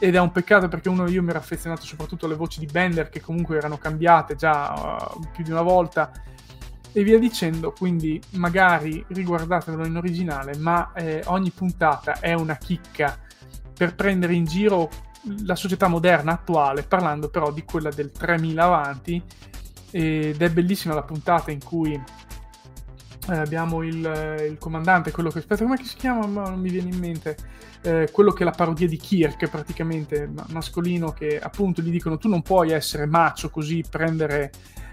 ed è un peccato perché uno io mi ero affezionato soprattutto alle voci di Bender che comunque erano cambiate già uh, più di una volta e via dicendo, quindi magari riguardatelo in originale, ma eh, ogni puntata è una chicca per prendere in giro la società moderna attuale, parlando però di quella del 3000 avanti ed è bellissima la puntata in cui eh, abbiamo il, il, comandante, quello che aspetta, come si chiama? Ma non mi viene in mente. Eh, quello che è la parodia di Kirk, praticamente mascolino, che appunto gli dicono: Tu non puoi essere macio così, prendere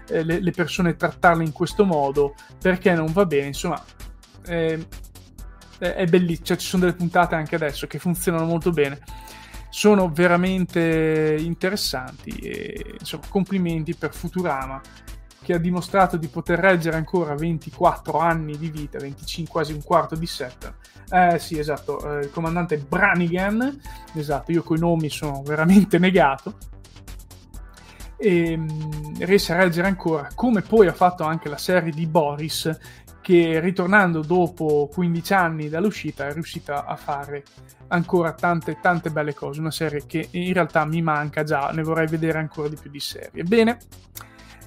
eh, le, le, persone trattarle in questo modo perché non va bene. Insomma, eh, è bellissimo. Cioè, ci sono delle puntate anche adesso che funzionano molto bene. Sono veramente interessanti e insomma, complimenti per Futurama che ha dimostrato di poter reggere ancora 24 anni di vita, 25, quasi un quarto di set. Eh sì, esatto, eh, il comandante Branigan, esatto, io coi nomi sono veramente negato. E mh, mm, riesce a reggere ancora, come poi ha fatto anche la serie di Boris, che ritornando dopo 15 anni dall'uscita è riuscita a fare ancora tante tante belle cose, una serie che in realtà mi manca già, ne vorrei vedere ancora di più di serie. Bene,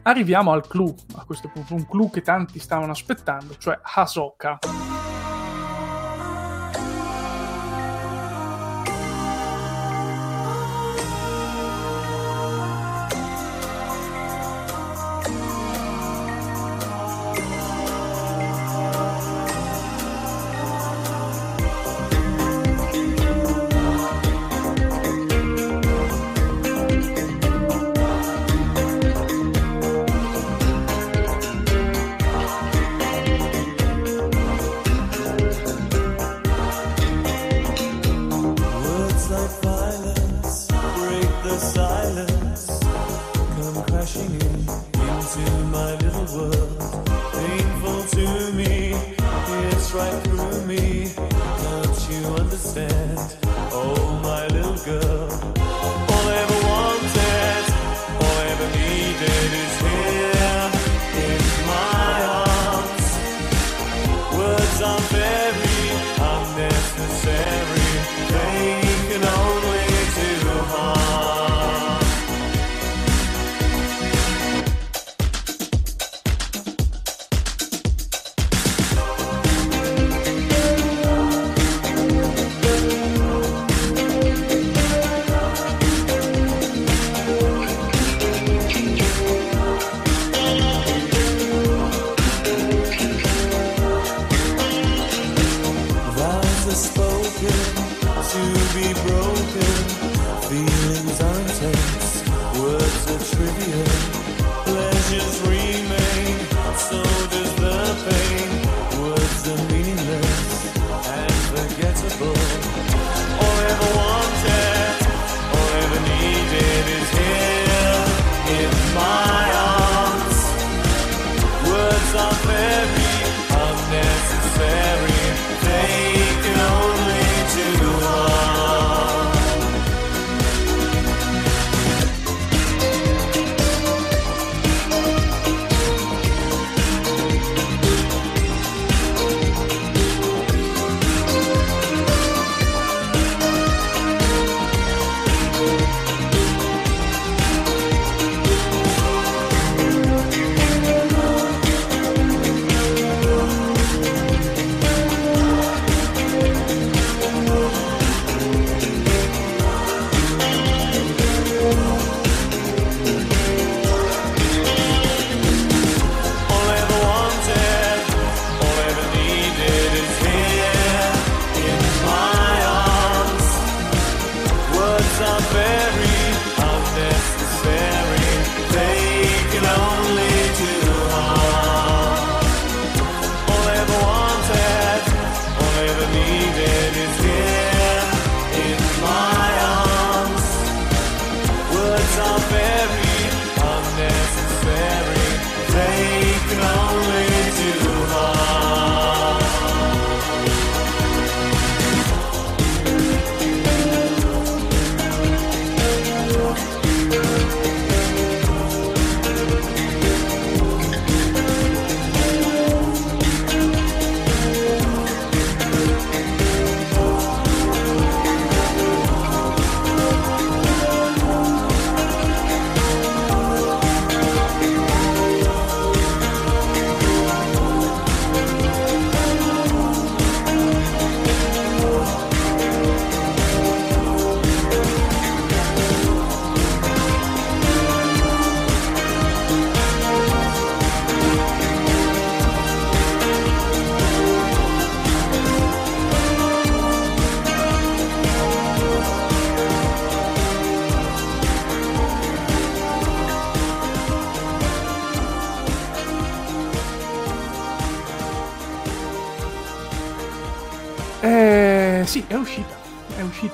Arriviamo al clou, a questo punto, un clou che tanti stavano aspettando, cioè Hasoka.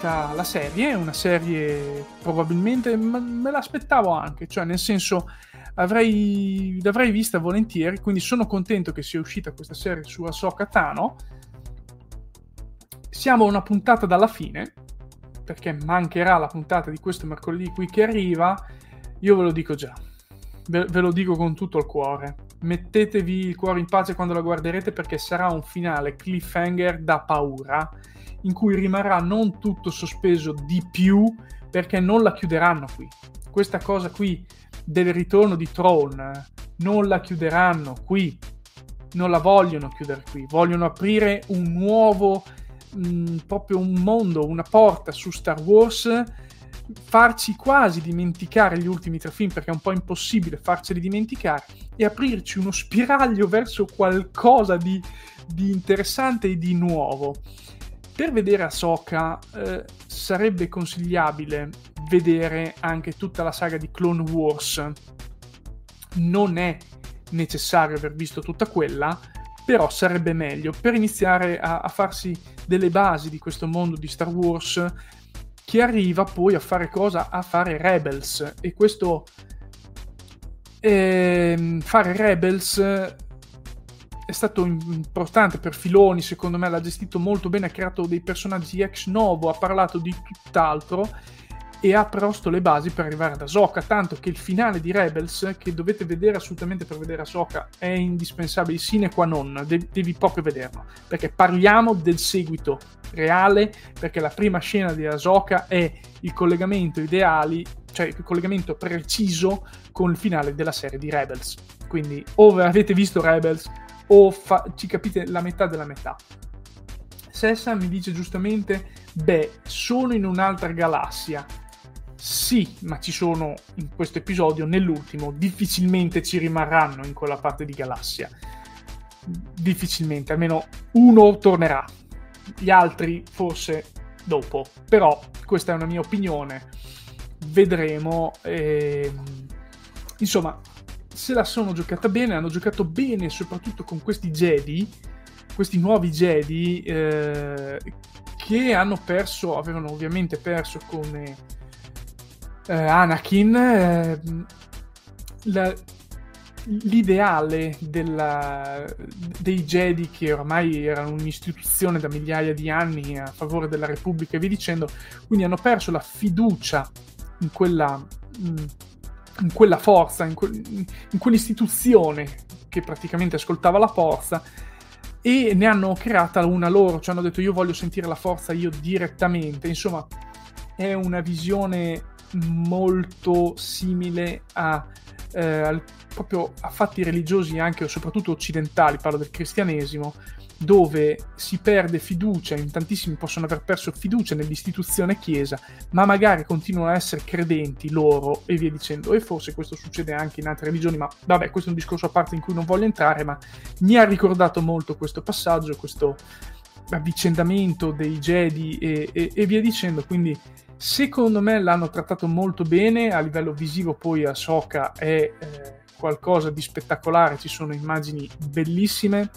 È uscita la serie, una serie probabilmente me l'aspettavo anche, cioè nel senso avrei, l'avrei vista volentieri, quindi sono contento che sia uscita questa serie su Ahsoka Tano. Siamo a una puntata dalla fine, perché mancherà la puntata di questo mercoledì qui che arriva, io ve lo dico già, ve, ve lo dico con tutto il cuore. Mettetevi il cuore in pace quando la guarderete perché sarà un finale cliffhanger da paura in cui rimarrà non tutto sospeso di più perché non la chiuderanno qui. Questa cosa qui del ritorno di Throne non la chiuderanno qui, non la vogliono chiudere qui, vogliono aprire un nuovo, mh, mm, proprio un mondo, una porta su Star Wars, farci quasi dimenticare gli ultimi tre film perché è un po' impossibile farceli dimenticare e aprirci uno spiraglio verso qualcosa di, di interessante e di nuovo per vedere Ahsoka eh, sarebbe consigliabile vedere anche tutta la saga di Clone Wars. Non è necessario aver visto tutta quella, però sarebbe meglio per iniziare a, a farsi delle basi di questo mondo di Star Wars che arriva poi a fare cosa? A fare Rebels e questo eh, fare Rebels è stato importante per Filoni, secondo me l'ha gestito molto bene, ha creato dei personaggi ex novo, ha parlato di tutt'altro e ha posto le basi per arrivare ad Ahsoka, tanto che il finale di Rebels, che dovete vedere assolutamente per vedere Ahsoka, è indispensabile, sine qua non, devi, devi proprio vederlo, perché parliamo del seguito reale, perché la prima scena di Ahsoka è il collegamento ideale, cioè il collegamento preciso con il finale della serie di Rebels. Quindi o avete visto Rebels o fa- ci capite la metà della metà. Sessa mi dice giustamente, beh, sono in un'altra galassia. Sì, ma ci sono in questo episodio, nell'ultimo, difficilmente ci rimarranno in quella parte di galassia. Difficilmente, almeno uno tornerà, gli altri forse dopo. Però questa è una mia opinione. Vedremo. Ehm... Insomma, se la sono giocata bene, hanno giocato bene soprattutto con questi Jedi, questi nuovi Jedi eh, che hanno perso, avevano ovviamente perso come eh, Anakin eh, la, l'ideale della, dei Jedi che ormai erano un'istituzione da migliaia di anni a favore della Repubblica e via dicendo, quindi hanno perso la fiducia in quella, in quella forza, in, que, in quell'istituzione che praticamente ascoltava la forza e ne hanno creata una loro, cioè hanno detto io voglio sentire la forza io direttamente, insomma è una visione molto simile a, eh, proprio a fatti religiosi anche soprattutto occidentali, parlo del cristianesimo, dove si perde fiducia, in tantissimi possono aver perso fiducia nell'istituzione chiesa, ma magari continuano a essere credenti loro e via dicendo. E forse questo succede anche in altre religioni, ma vabbè, questo è un discorso a parte in cui non voglio entrare, ma mi ha ricordato molto questo passaggio, questo avvicendamento dei Jedi e, e, e via dicendo, quindi Secondo me l'hanno trattato molto bene, a livello visivo poi Ahsoka è eh, qualcosa di spettacolare, ci sono immagini bellissime,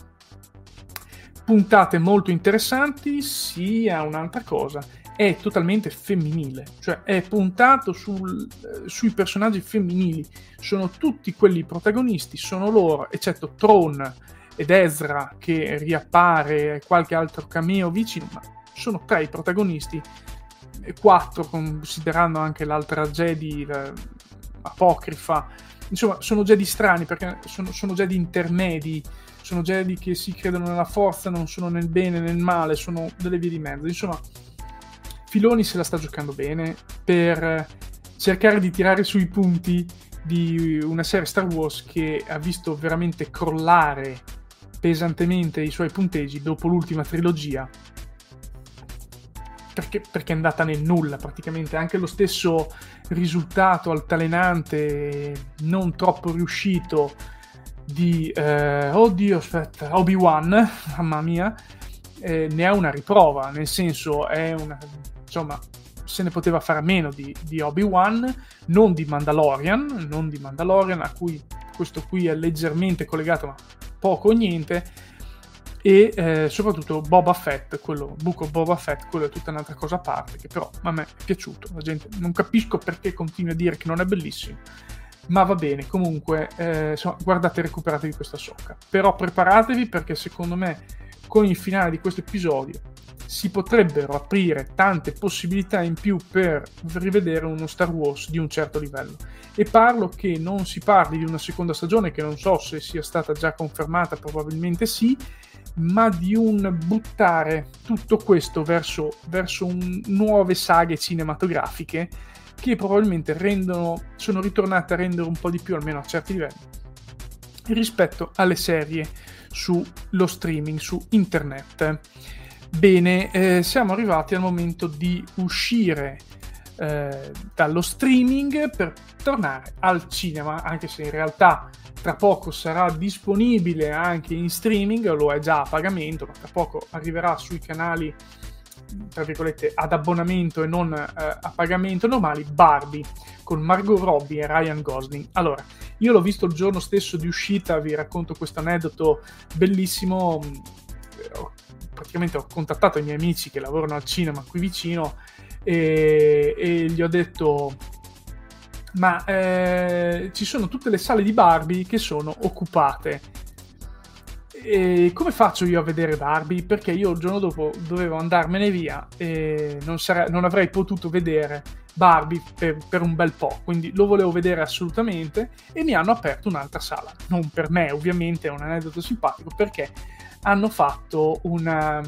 puntate molto interessanti, sia un'altra cosa, è totalmente femminile, cioè è puntato sul, eh, sui personaggi femminili, sono tutti quelli protagonisti, sono loro, eccetto Tron ed Ezra che riappare qualche altro cameo vicino, ma sono tre i protagonisti 4 considerando anche l'altra Jedi apocrifa. Insomma sono Jedi strani perché sono, sono Jedi intermedi sono Jedi che si credono nella forza non sono nel bene nel male sono delle vie di mezzo. Insomma Filoni se la sta giocando bene per cercare di tirare sui punti di una serie Star Wars che ha visto veramente crollare pesantemente i suoi punteggi dopo l'ultima trilogia perché, perché, è andata nel nulla praticamente. Anche lo stesso risultato altalenante, non troppo riuscito di... Eh, oddio, aspetta, Obi-Wan, mamma mia, eh, ne ha una riprova, nel senso è una... insomma, se ne poteva fare meno di, di Obi-Wan, non di Mandalorian, non di Mandalorian, a cui questo qui è leggermente collegato, ma poco o niente e eh, soprattutto Boba Fett, quello of Boba Fett, quello è tutta un'altra cosa a parte che però a me è piaciuto, la gente non capisco perché continui a dire che non è bellissimo ma va bene, comunque eh, guardate e recuperatevi questa socca. Però preparatevi perché secondo me con il finale di questo episodio si potrebbero aprire tante possibilità in più per rivedere uno Star Wars di un certo livello. E parlo che non si parli di una seconda stagione, che non so se sia stata già confermata, probabilmente sì, ma di un buttare tutto questo verso, verso un, nuove saghe cinematografiche che probabilmente rendono, sono ritornate a rendere un po' di più, almeno a certi livelli, rispetto alle serie sullo streaming, su internet. Bene, eh, siamo arrivati al momento di uscire eh, dallo streaming per tornare al cinema, anche se in realtà tra poco sarà disponibile anche in streaming, lo è già a pagamento, ma tra poco arriverà sui canali tra virgolette ad abbonamento e non eh, a pagamento normali Barbie con Margot Robbie e Ryan Gosling. Allora io l'ho visto il giorno stesso di uscita vi racconto questo aneddoto bellissimo praticamente ho contattato i miei amici che lavorano al cinema qui vicino e, e gli ho detto ma eh, ci sono tutte le sale di Barbie che sono occupate. E come faccio io a vedere Barbie? Perché io il giorno dopo dovevo andarmene via e non, sare- non avrei potuto vedere Barbie per, per, un bel po', quindi lo volevo vedere assolutamente e mi hanno aperto un'altra sala. Non per me, ovviamente, è un aneddoto simpatico perché hanno fatto una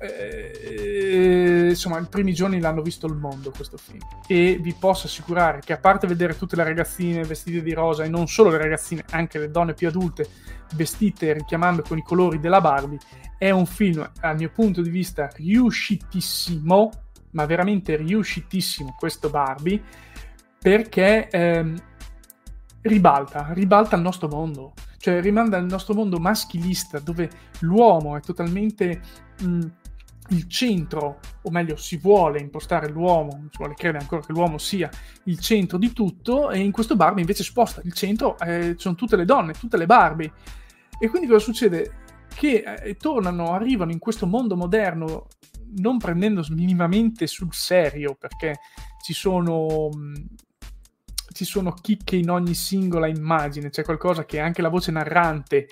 eh, insomma, i primi giorni l'hanno visto il mondo questo film. E vi posso assicurare che, a parte vedere tutte le ragazzine vestite di rosa, e non solo le ragazzine, anche le donne più adulte vestite richiamando con i colori della Barbie, è un film, dal mio punto di vista, riuscitissimo, ma veramente riuscitissimo questo Barbie, perché ehm, ribalta, ribalta il nostro mondo. Cioè rimanda al nostro mondo maschilista, dove l'uomo è totalmente mh, il centro, o meglio si vuole impostare l'uomo, si vuole credere ancora che l'uomo sia il centro di tutto, e in questo Barbie invece sposta il centro, eh, sono tutte le donne, tutte le Barbie. E quindi cosa succede? Che eh, tornano, arrivano in questo mondo moderno non prendendo minimamente sul serio, perché ci sono... Mh, ci sono chicche in ogni singola immagine, c'è qualcosa che anche la voce narrante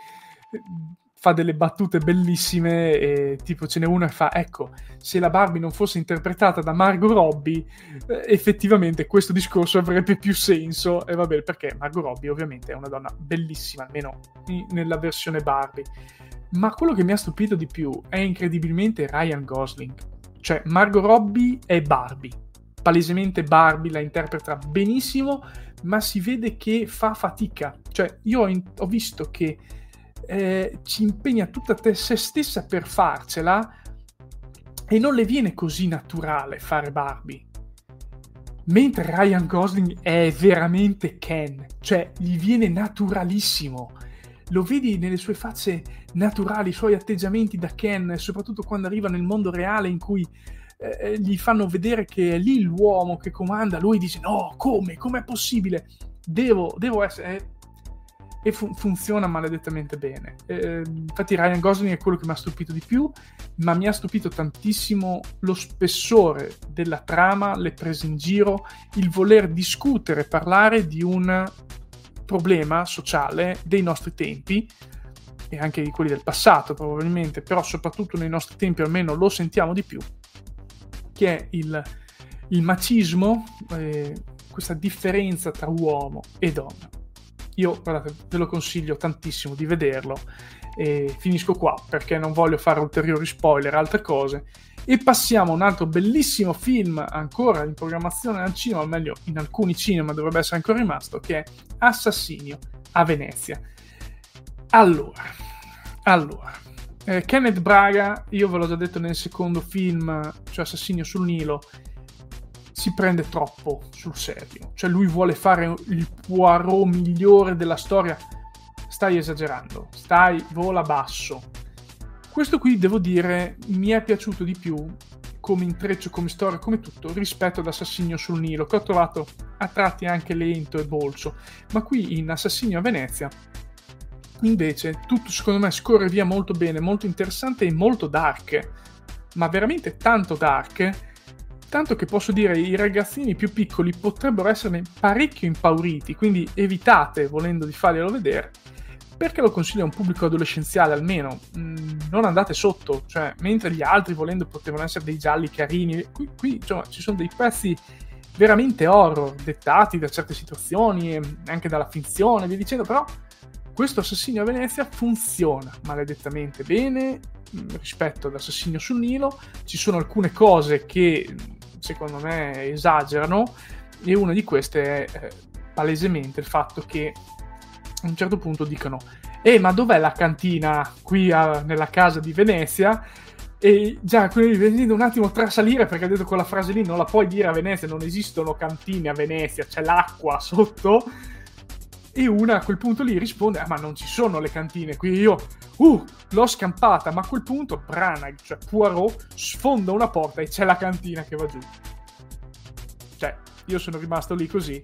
fa delle battute bellissime e tipo ce n'è una che fa ecco se la Barbie non fosse interpretata da Margot Robbie eh, effettivamente questo discorso avrebbe più senso. E vabbè perché Margot Robbie ovviamente è una donna bellissima almeno nella versione Barbie. Ma quello che mi ha stupito di più è incredibilmente Ryan Gosling. Cioè Margot Robbie è Barbie. Palesemente Barbie la interpreta benissimo ma si vede che fa fatica. Cioè io ho, in- ho visto che eh, ci impegna tutta te, se stessa per farcela e non le viene così naturale fare Barbie. Mentre Ryan Gosling è veramente Ken, cioè gli viene naturalissimo. Lo vedi nelle sue facce naturali, i suoi atteggiamenti da Ken, soprattutto quando arriva nel mondo reale in cui eh, gli fanno vedere che è lì l'uomo che comanda, lui dice no, come? Com'è possibile? Devo, devo essere e fu- funziona maledettamente bene. Eh, infatti Ryan Gosling è quello che mi ha stupito di più, ma mi ha stupito tantissimo lo spessore della trama, le prese in giro, il voler discutere, parlare di un problema sociale dei nostri tempi e anche di quelli del passato probabilmente, però soprattutto nei nostri tempi almeno lo sentiamo di più, che è il, il macismo, eh, questa differenza tra uomo e donna io guardate, ve lo consiglio tantissimo di vederlo e finisco qua perché non voglio fare ulteriori spoiler, altre cose. E passiamo a un altro bellissimo film ancora in programmazione al cinema, o meglio in alcuni cinema dovrebbe essere ancora rimasto, che è Assassinio a Venezia. Allora, allora, eh, Kenneth Braga, io ve l'ho già detto nel secondo film, cioè Assassinio sul Nilo, si prende troppo sul serio. Cioè lui vuole fare il Poirot migliore della storia. Stai esagerando, stai vola basso. Questo qui devo dire mi è piaciuto di più come intreccio, come storia, come tutto rispetto ad Assassinio sul Nilo, che ho trovato a tratti anche lento e bolso. Ma qui in Assassinio a Venezia invece tutto secondo me scorre via molto bene, molto interessante e molto dark. Ma veramente tanto dark tanto che posso dire i ragazzini più piccoli potrebbero esserne parecchio impauriti, quindi evitate volendo di farglielo vedere, perché lo consiglio a un pubblico adolescenziale almeno, mm, non andate sotto, cioè mentre gli altri volendo potevano essere dei gialli carini, qui, qui insomma, ci sono dei pezzi veramente horror, dettati da certe situazioni, anche dalla finzione, via dicendo, però questo Assassinio a Venezia funziona maledettamente bene mm, rispetto ad Assassinio sul Nilo, ci sono alcune cose che secondo me esagerano. E una di queste è eh, palesemente il fatto che a un certo punto dicono eh ma dov'è la cantina qui a, nella casa di Venezia? E già quindi venendo un attimo trasalire perché ha detto quella frase lì non la puoi dire a Venezia non esistono cantine a Venezia c'è l'acqua sotto e una a quel punto lì risponde ah ma non ci sono le cantine qui io uh l'ho scampata, ma a quel punto Branagh, cioè Poirot, sfonda una porta e c'è la cantina che va giù. Cioè, io sono rimasto lì così.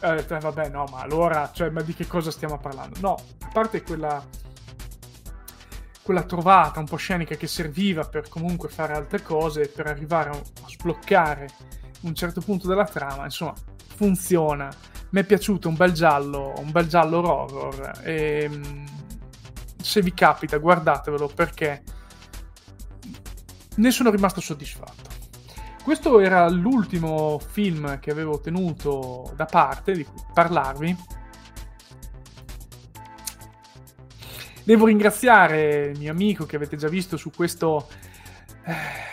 E ho detto, eh, vabbè, no, ma allora, cioè, ma di che cosa stiamo parlando? No, a parte quella, quella trovata un po' scenica che serviva per comunque fare altre cose, per arrivare a, a sbloccare un certo punto della trama, insomma, funziona. Mi è piaciuto un bel giallo, un bel giallo horror. E, ehm, se vi capita, guardatevelo perché ne sono rimasto soddisfatto. Questo era l'ultimo film che avevo tenuto da parte di parlarvi. Devo ringraziare il mio amico che avete già visto su questo. Eh,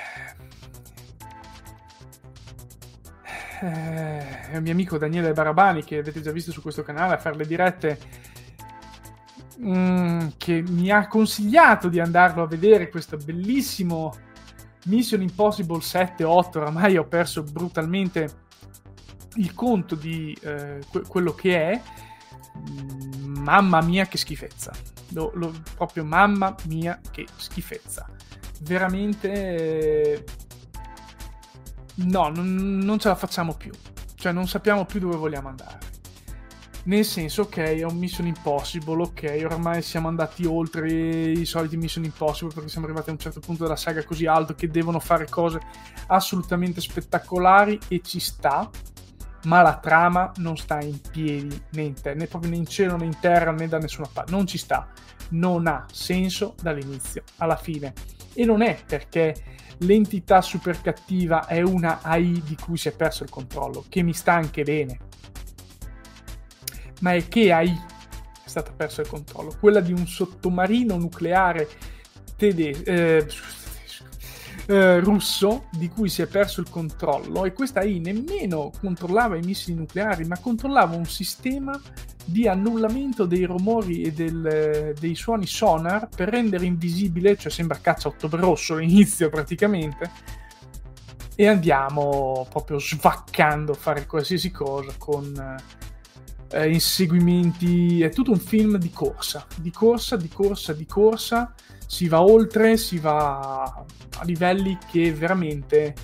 eh, il mio amico Daniele Barabani che avete già visto su questo canale a fare le dirette mm, che mi ha consigliato di andarlo a vedere questo bellissimo Mission Impossible 7 8 oramai ho perso brutalmente il conto di eh, que- quello che è. Mm, mamma mia che schifezza. Lo, lo, proprio mamma mia che schifezza. Veramente no, non, non, ce la facciamo più. Cioè, non sappiamo più dove vogliamo andare. Nel senso, ok, è un Mission Impossible, ok, ormai siamo andati oltre i soliti Mission Impossible perché siamo arrivati a un certo punto della saga così alto che devono fare cose assolutamente spettacolari e ci sta, ma la trama non sta in piedi né in, te- né proprio né in cielo né in terra né da nessuna parte, non ci sta, non ha senso dall'inizio alla fine e non è perché l'entità super cattiva è una AI di cui si è perso il controllo, che mi sta anche bene, ma è che AI è stata persa il controllo, quella di un sottomarino nucleare tedesco. Eh, eh, russo di cui si è perso il controllo e questa AI nemmeno controllava i missili nucleari ma controllava un sistema di annullamento dei rumori e del, dei suoni sonar per rendere invisibile, cioè sembra caccia ottobre rosso all'inizio praticamente, e andiamo proprio svaccando a fare qualsiasi cosa con eh, inseguimenti, è tutto un film di corsa, di corsa, di corsa, di corsa, si va oltre, si va a livelli che veramente...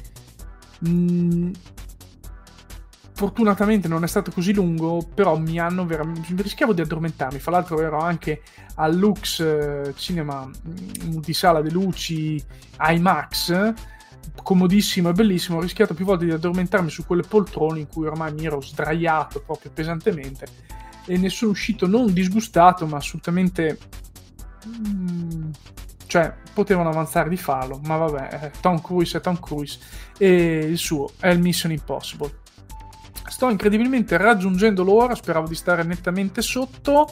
Mh, mm, fortunatamente non è stato così lungo, però mi hanno veramente... rischiavo di addormentarmi. Fra l'altro ero anche al Lux eh, Cinema mm, Multisala De Luci IMAX, comodissimo e bellissimo. Ho rischiato più volte di addormentarmi su quelle poltrone in cui ormai mi ero sdraiato proprio pesantemente e ne sono uscito non disgustato, ma assolutamente... Mm, cioè, potevano avanzare di farlo, ma vabbè, eh, Tom Cruise è Tom Cruise e il suo è il Mission Impossible. Sto incredibilmente raggiungendo l'ora, speravo di stare nettamente sotto.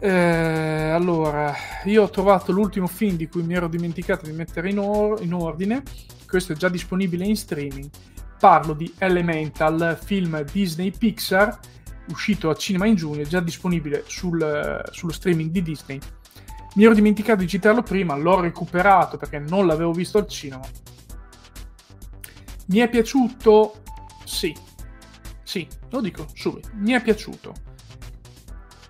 Eh, allora, io ho trovato l'ultimo film di cui mi ero dimenticato di mettere in, or- in ordine. Questo è già disponibile in streaming. Parlo di Elemental, film Disney Pixar, uscito a cinema in giugno, già disponibile sul, sullo streaming di Disney. Mi ero dimenticato di citarlo prima, l'ho recuperato perché non l'avevo visto al cinema. Mi è piaciuto? Sì. Sì, lo dico subito. Mi è piaciuto.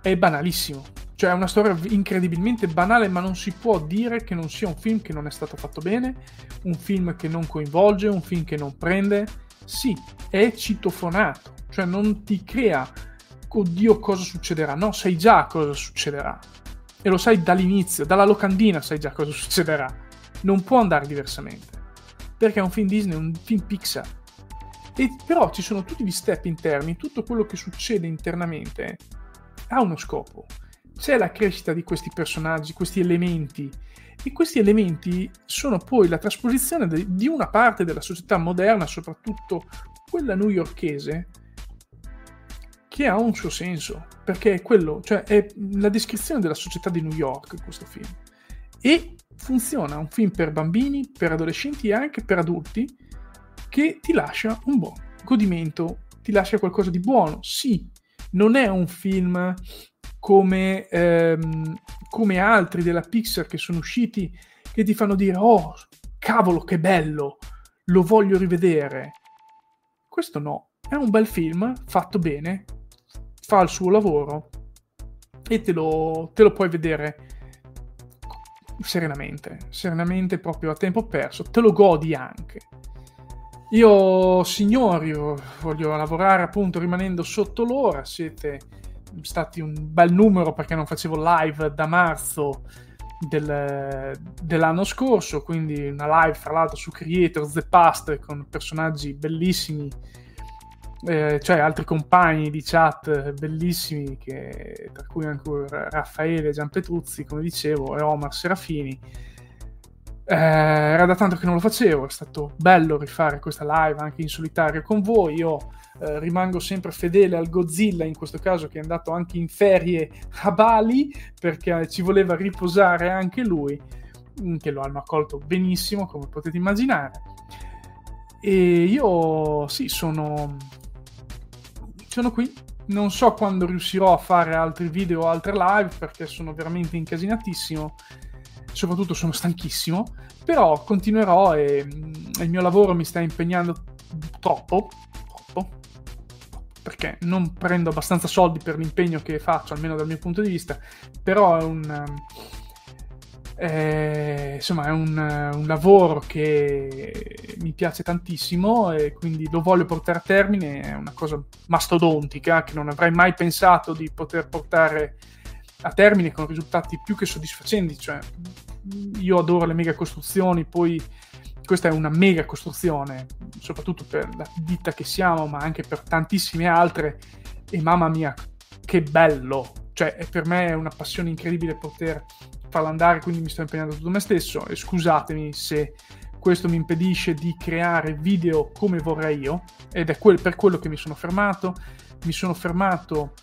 È banalissimo. Cioè è una storia incredibilmente banale, ma non si può dire che non sia un film che non è stato fatto bene, un film che non coinvolge, un film che non prende. Sì, è citofonato. Cioè non ti crea, oddio cosa succederà. No, sai già cosa succederà e lo sai dall'inizio, dalla locandina sai già cosa succederà. Non può andare diversamente. Perché è un film Disney, un film Pixar. E però ci sono tutti gli step interni, tutto quello che succede internamente ha uno scopo. C'è la crescita di questi personaggi, questi elementi. E questi elementi sono poi la trasposizione di una parte della società moderna, soprattutto quella newyorkese, che ha un suo senso, perché è quello, cioè è la descrizione della società di New York questo film. E funziona, un film per bambini, per adolescenti e anche per adulti, che ti lascia un buon godimento, ti lascia qualcosa di buono. Sì, non è un film come, ehm, come altri della Pixar che sono usciti che ti fanno dire oh, cavolo che bello, lo voglio rivedere. Questo no, è un bel film fatto bene, fa il suo lavoro e te lo, te lo puoi vedere serenamente, serenamente proprio a tempo perso, te lo godi anche. Io, signori, voglio lavorare appunto rimanendo sotto l'ora, siete stati un bel numero perché non facevo live da marzo del, dell'anno scorso, quindi una live fra l'altro su Creators the Past con personaggi bellissimi eh, cioè altri compagni di chat bellissimi, che, tra cui anche Raffaele Gianpetruzzi, come dicevo, e Omar Serafini. Eh, era da tanto che non lo facevo, è stato bello rifare questa live anche in solitario con voi. Io eh, rimango sempre fedele al Godzilla, in questo caso che è andato anche in ferie a Bali perché ci voleva riposare anche lui, mm, che lo hanno accolto benissimo, come potete immaginare. E io sì, sono sono qui. Non so quando riuscirò a fare altri video o altre live perché sono veramente incasinatissimo. Soprattutto sono stanchissimo. Però continuerò e mm, il mio lavoro mi sta impegnando troppo. Troppo. Perché non prendo abbastanza soldi per l'impegno che faccio, almeno dal mio punto di vista. Però è un. Eh, insomma, è un, un, lavoro che mi piace tantissimo e quindi lo voglio portare a termine. È una cosa mastodontica che non avrei mai pensato di poter portare a termine con risultati più che soddisfacenti. Cioè, io adoro le mega costruzioni, poi questa è una mega costruzione, soprattutto per la ditta che siamo, ma anche per tantissime altre. E mamma mia, che bello! Cioè, per me è una passione incredibile poter farla andare, quindi mi sto impegnando tutto me stesso. E scusatemi se questo mi impedisce di creare video come vorrei io, ed è quel, per quello che mi sono fermato. Mi sono fermato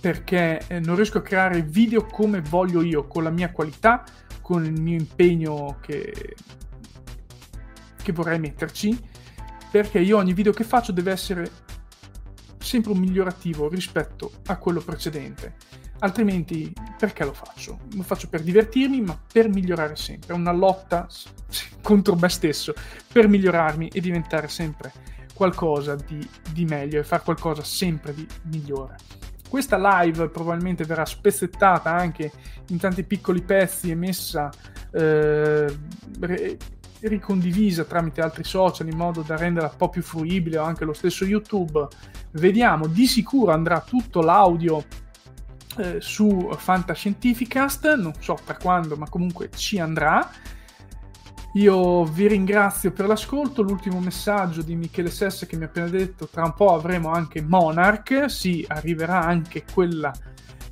perché eh, non riesco a creare video come voglio io, con la mia qualità, con il mio impegno che, che vorrei metterci, perché io ogni video che faccio deve essere sempre un migliorativo rispetto a quello precedente. Altrimenti perché lo faccio? Lo faccio per divertirmi, ma per migliorare sempre. È una lotta contro me stesso per migliorarmi e diventare sempre qualcosa di, di meglio e fare qualcosa sempre di migliore. Questa live probabilmente verrà spezzettata anche in tanti piccoli pezzi e messa eh, ricondivisa tramite altri social in modo da renderla un po' più fruibile o anche lo stesso YouTube. Vediamo, di sicuro andrà tutto l'audio eh, su Fantascientificast, non so per quando, ma comunque ci andrà. Io vi ringrazio per l'ascolto. L'ultimo messaggio di Michele Sesse che mi ha appena detto: tra un po' avremo anche Monarch. Sì, arriverà anche quella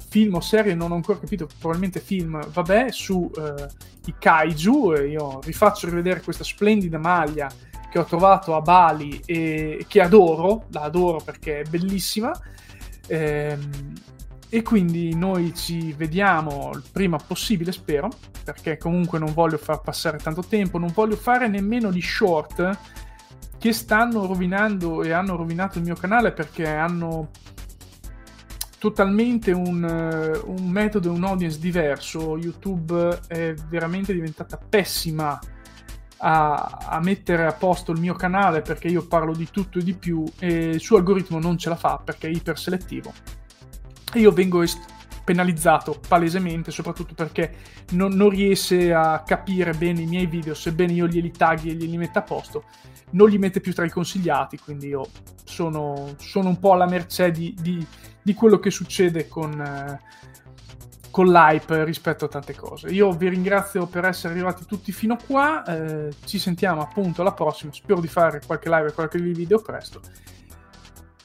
film o serie, non ho ancora capito, probabilmente film, vabbè, su eh, i kaiju. Io vi faccio rivedere questa splendida maglia che ho trovato a Bali e che adoro, la adoro perché è bellissima. Ehm, e quindi noi ci vediamo il prima possibile, spero, perché comunque non voglio far passare tanto tempo, non voglio fare nemmeno gli short che stanno rovinando e hanno rovinato il mio canale perché hanno totalmente un, un metodo e un audience diverso. YouTube è veramente diventata pessima a, a, mettere a posto il mio canale perché io parlo di tutto e di più e il suo algoritmo non ce la fa perché è iperselettivo io vengo est- penalizzato palesemente, soprattutto perché non, non, riesce a capire bene i miei video, sebbene io glieli tagli e glieli metta a posto, non li mette più tra i consigliati, quindi io sono, sono un po' alla mercé di, di, di quello che succede con, eh, con l'hype rispetto a tante cose. Io vi ringrazio per essere arrivati tutti fino qua, eh, ci sentiamo appunto alla prossima, spero di fare qualche live e qualche video presto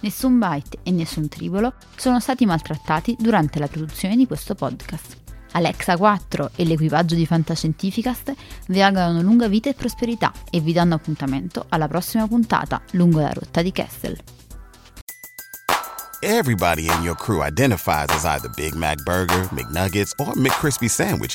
Nessun byte e nessun tribolo sono stati maltrattati durante la produzione di questo podcast. Alexa 4 e l'equipaggio di Fantascientificast vi augurano lunga vita e prosperità e vi danno appuntamento alla prossima puntata lungo la rotta di Kessel. Everybody in your crew identifies as either Big Mac Burger, McNuggets, or McCrispy Sandwich,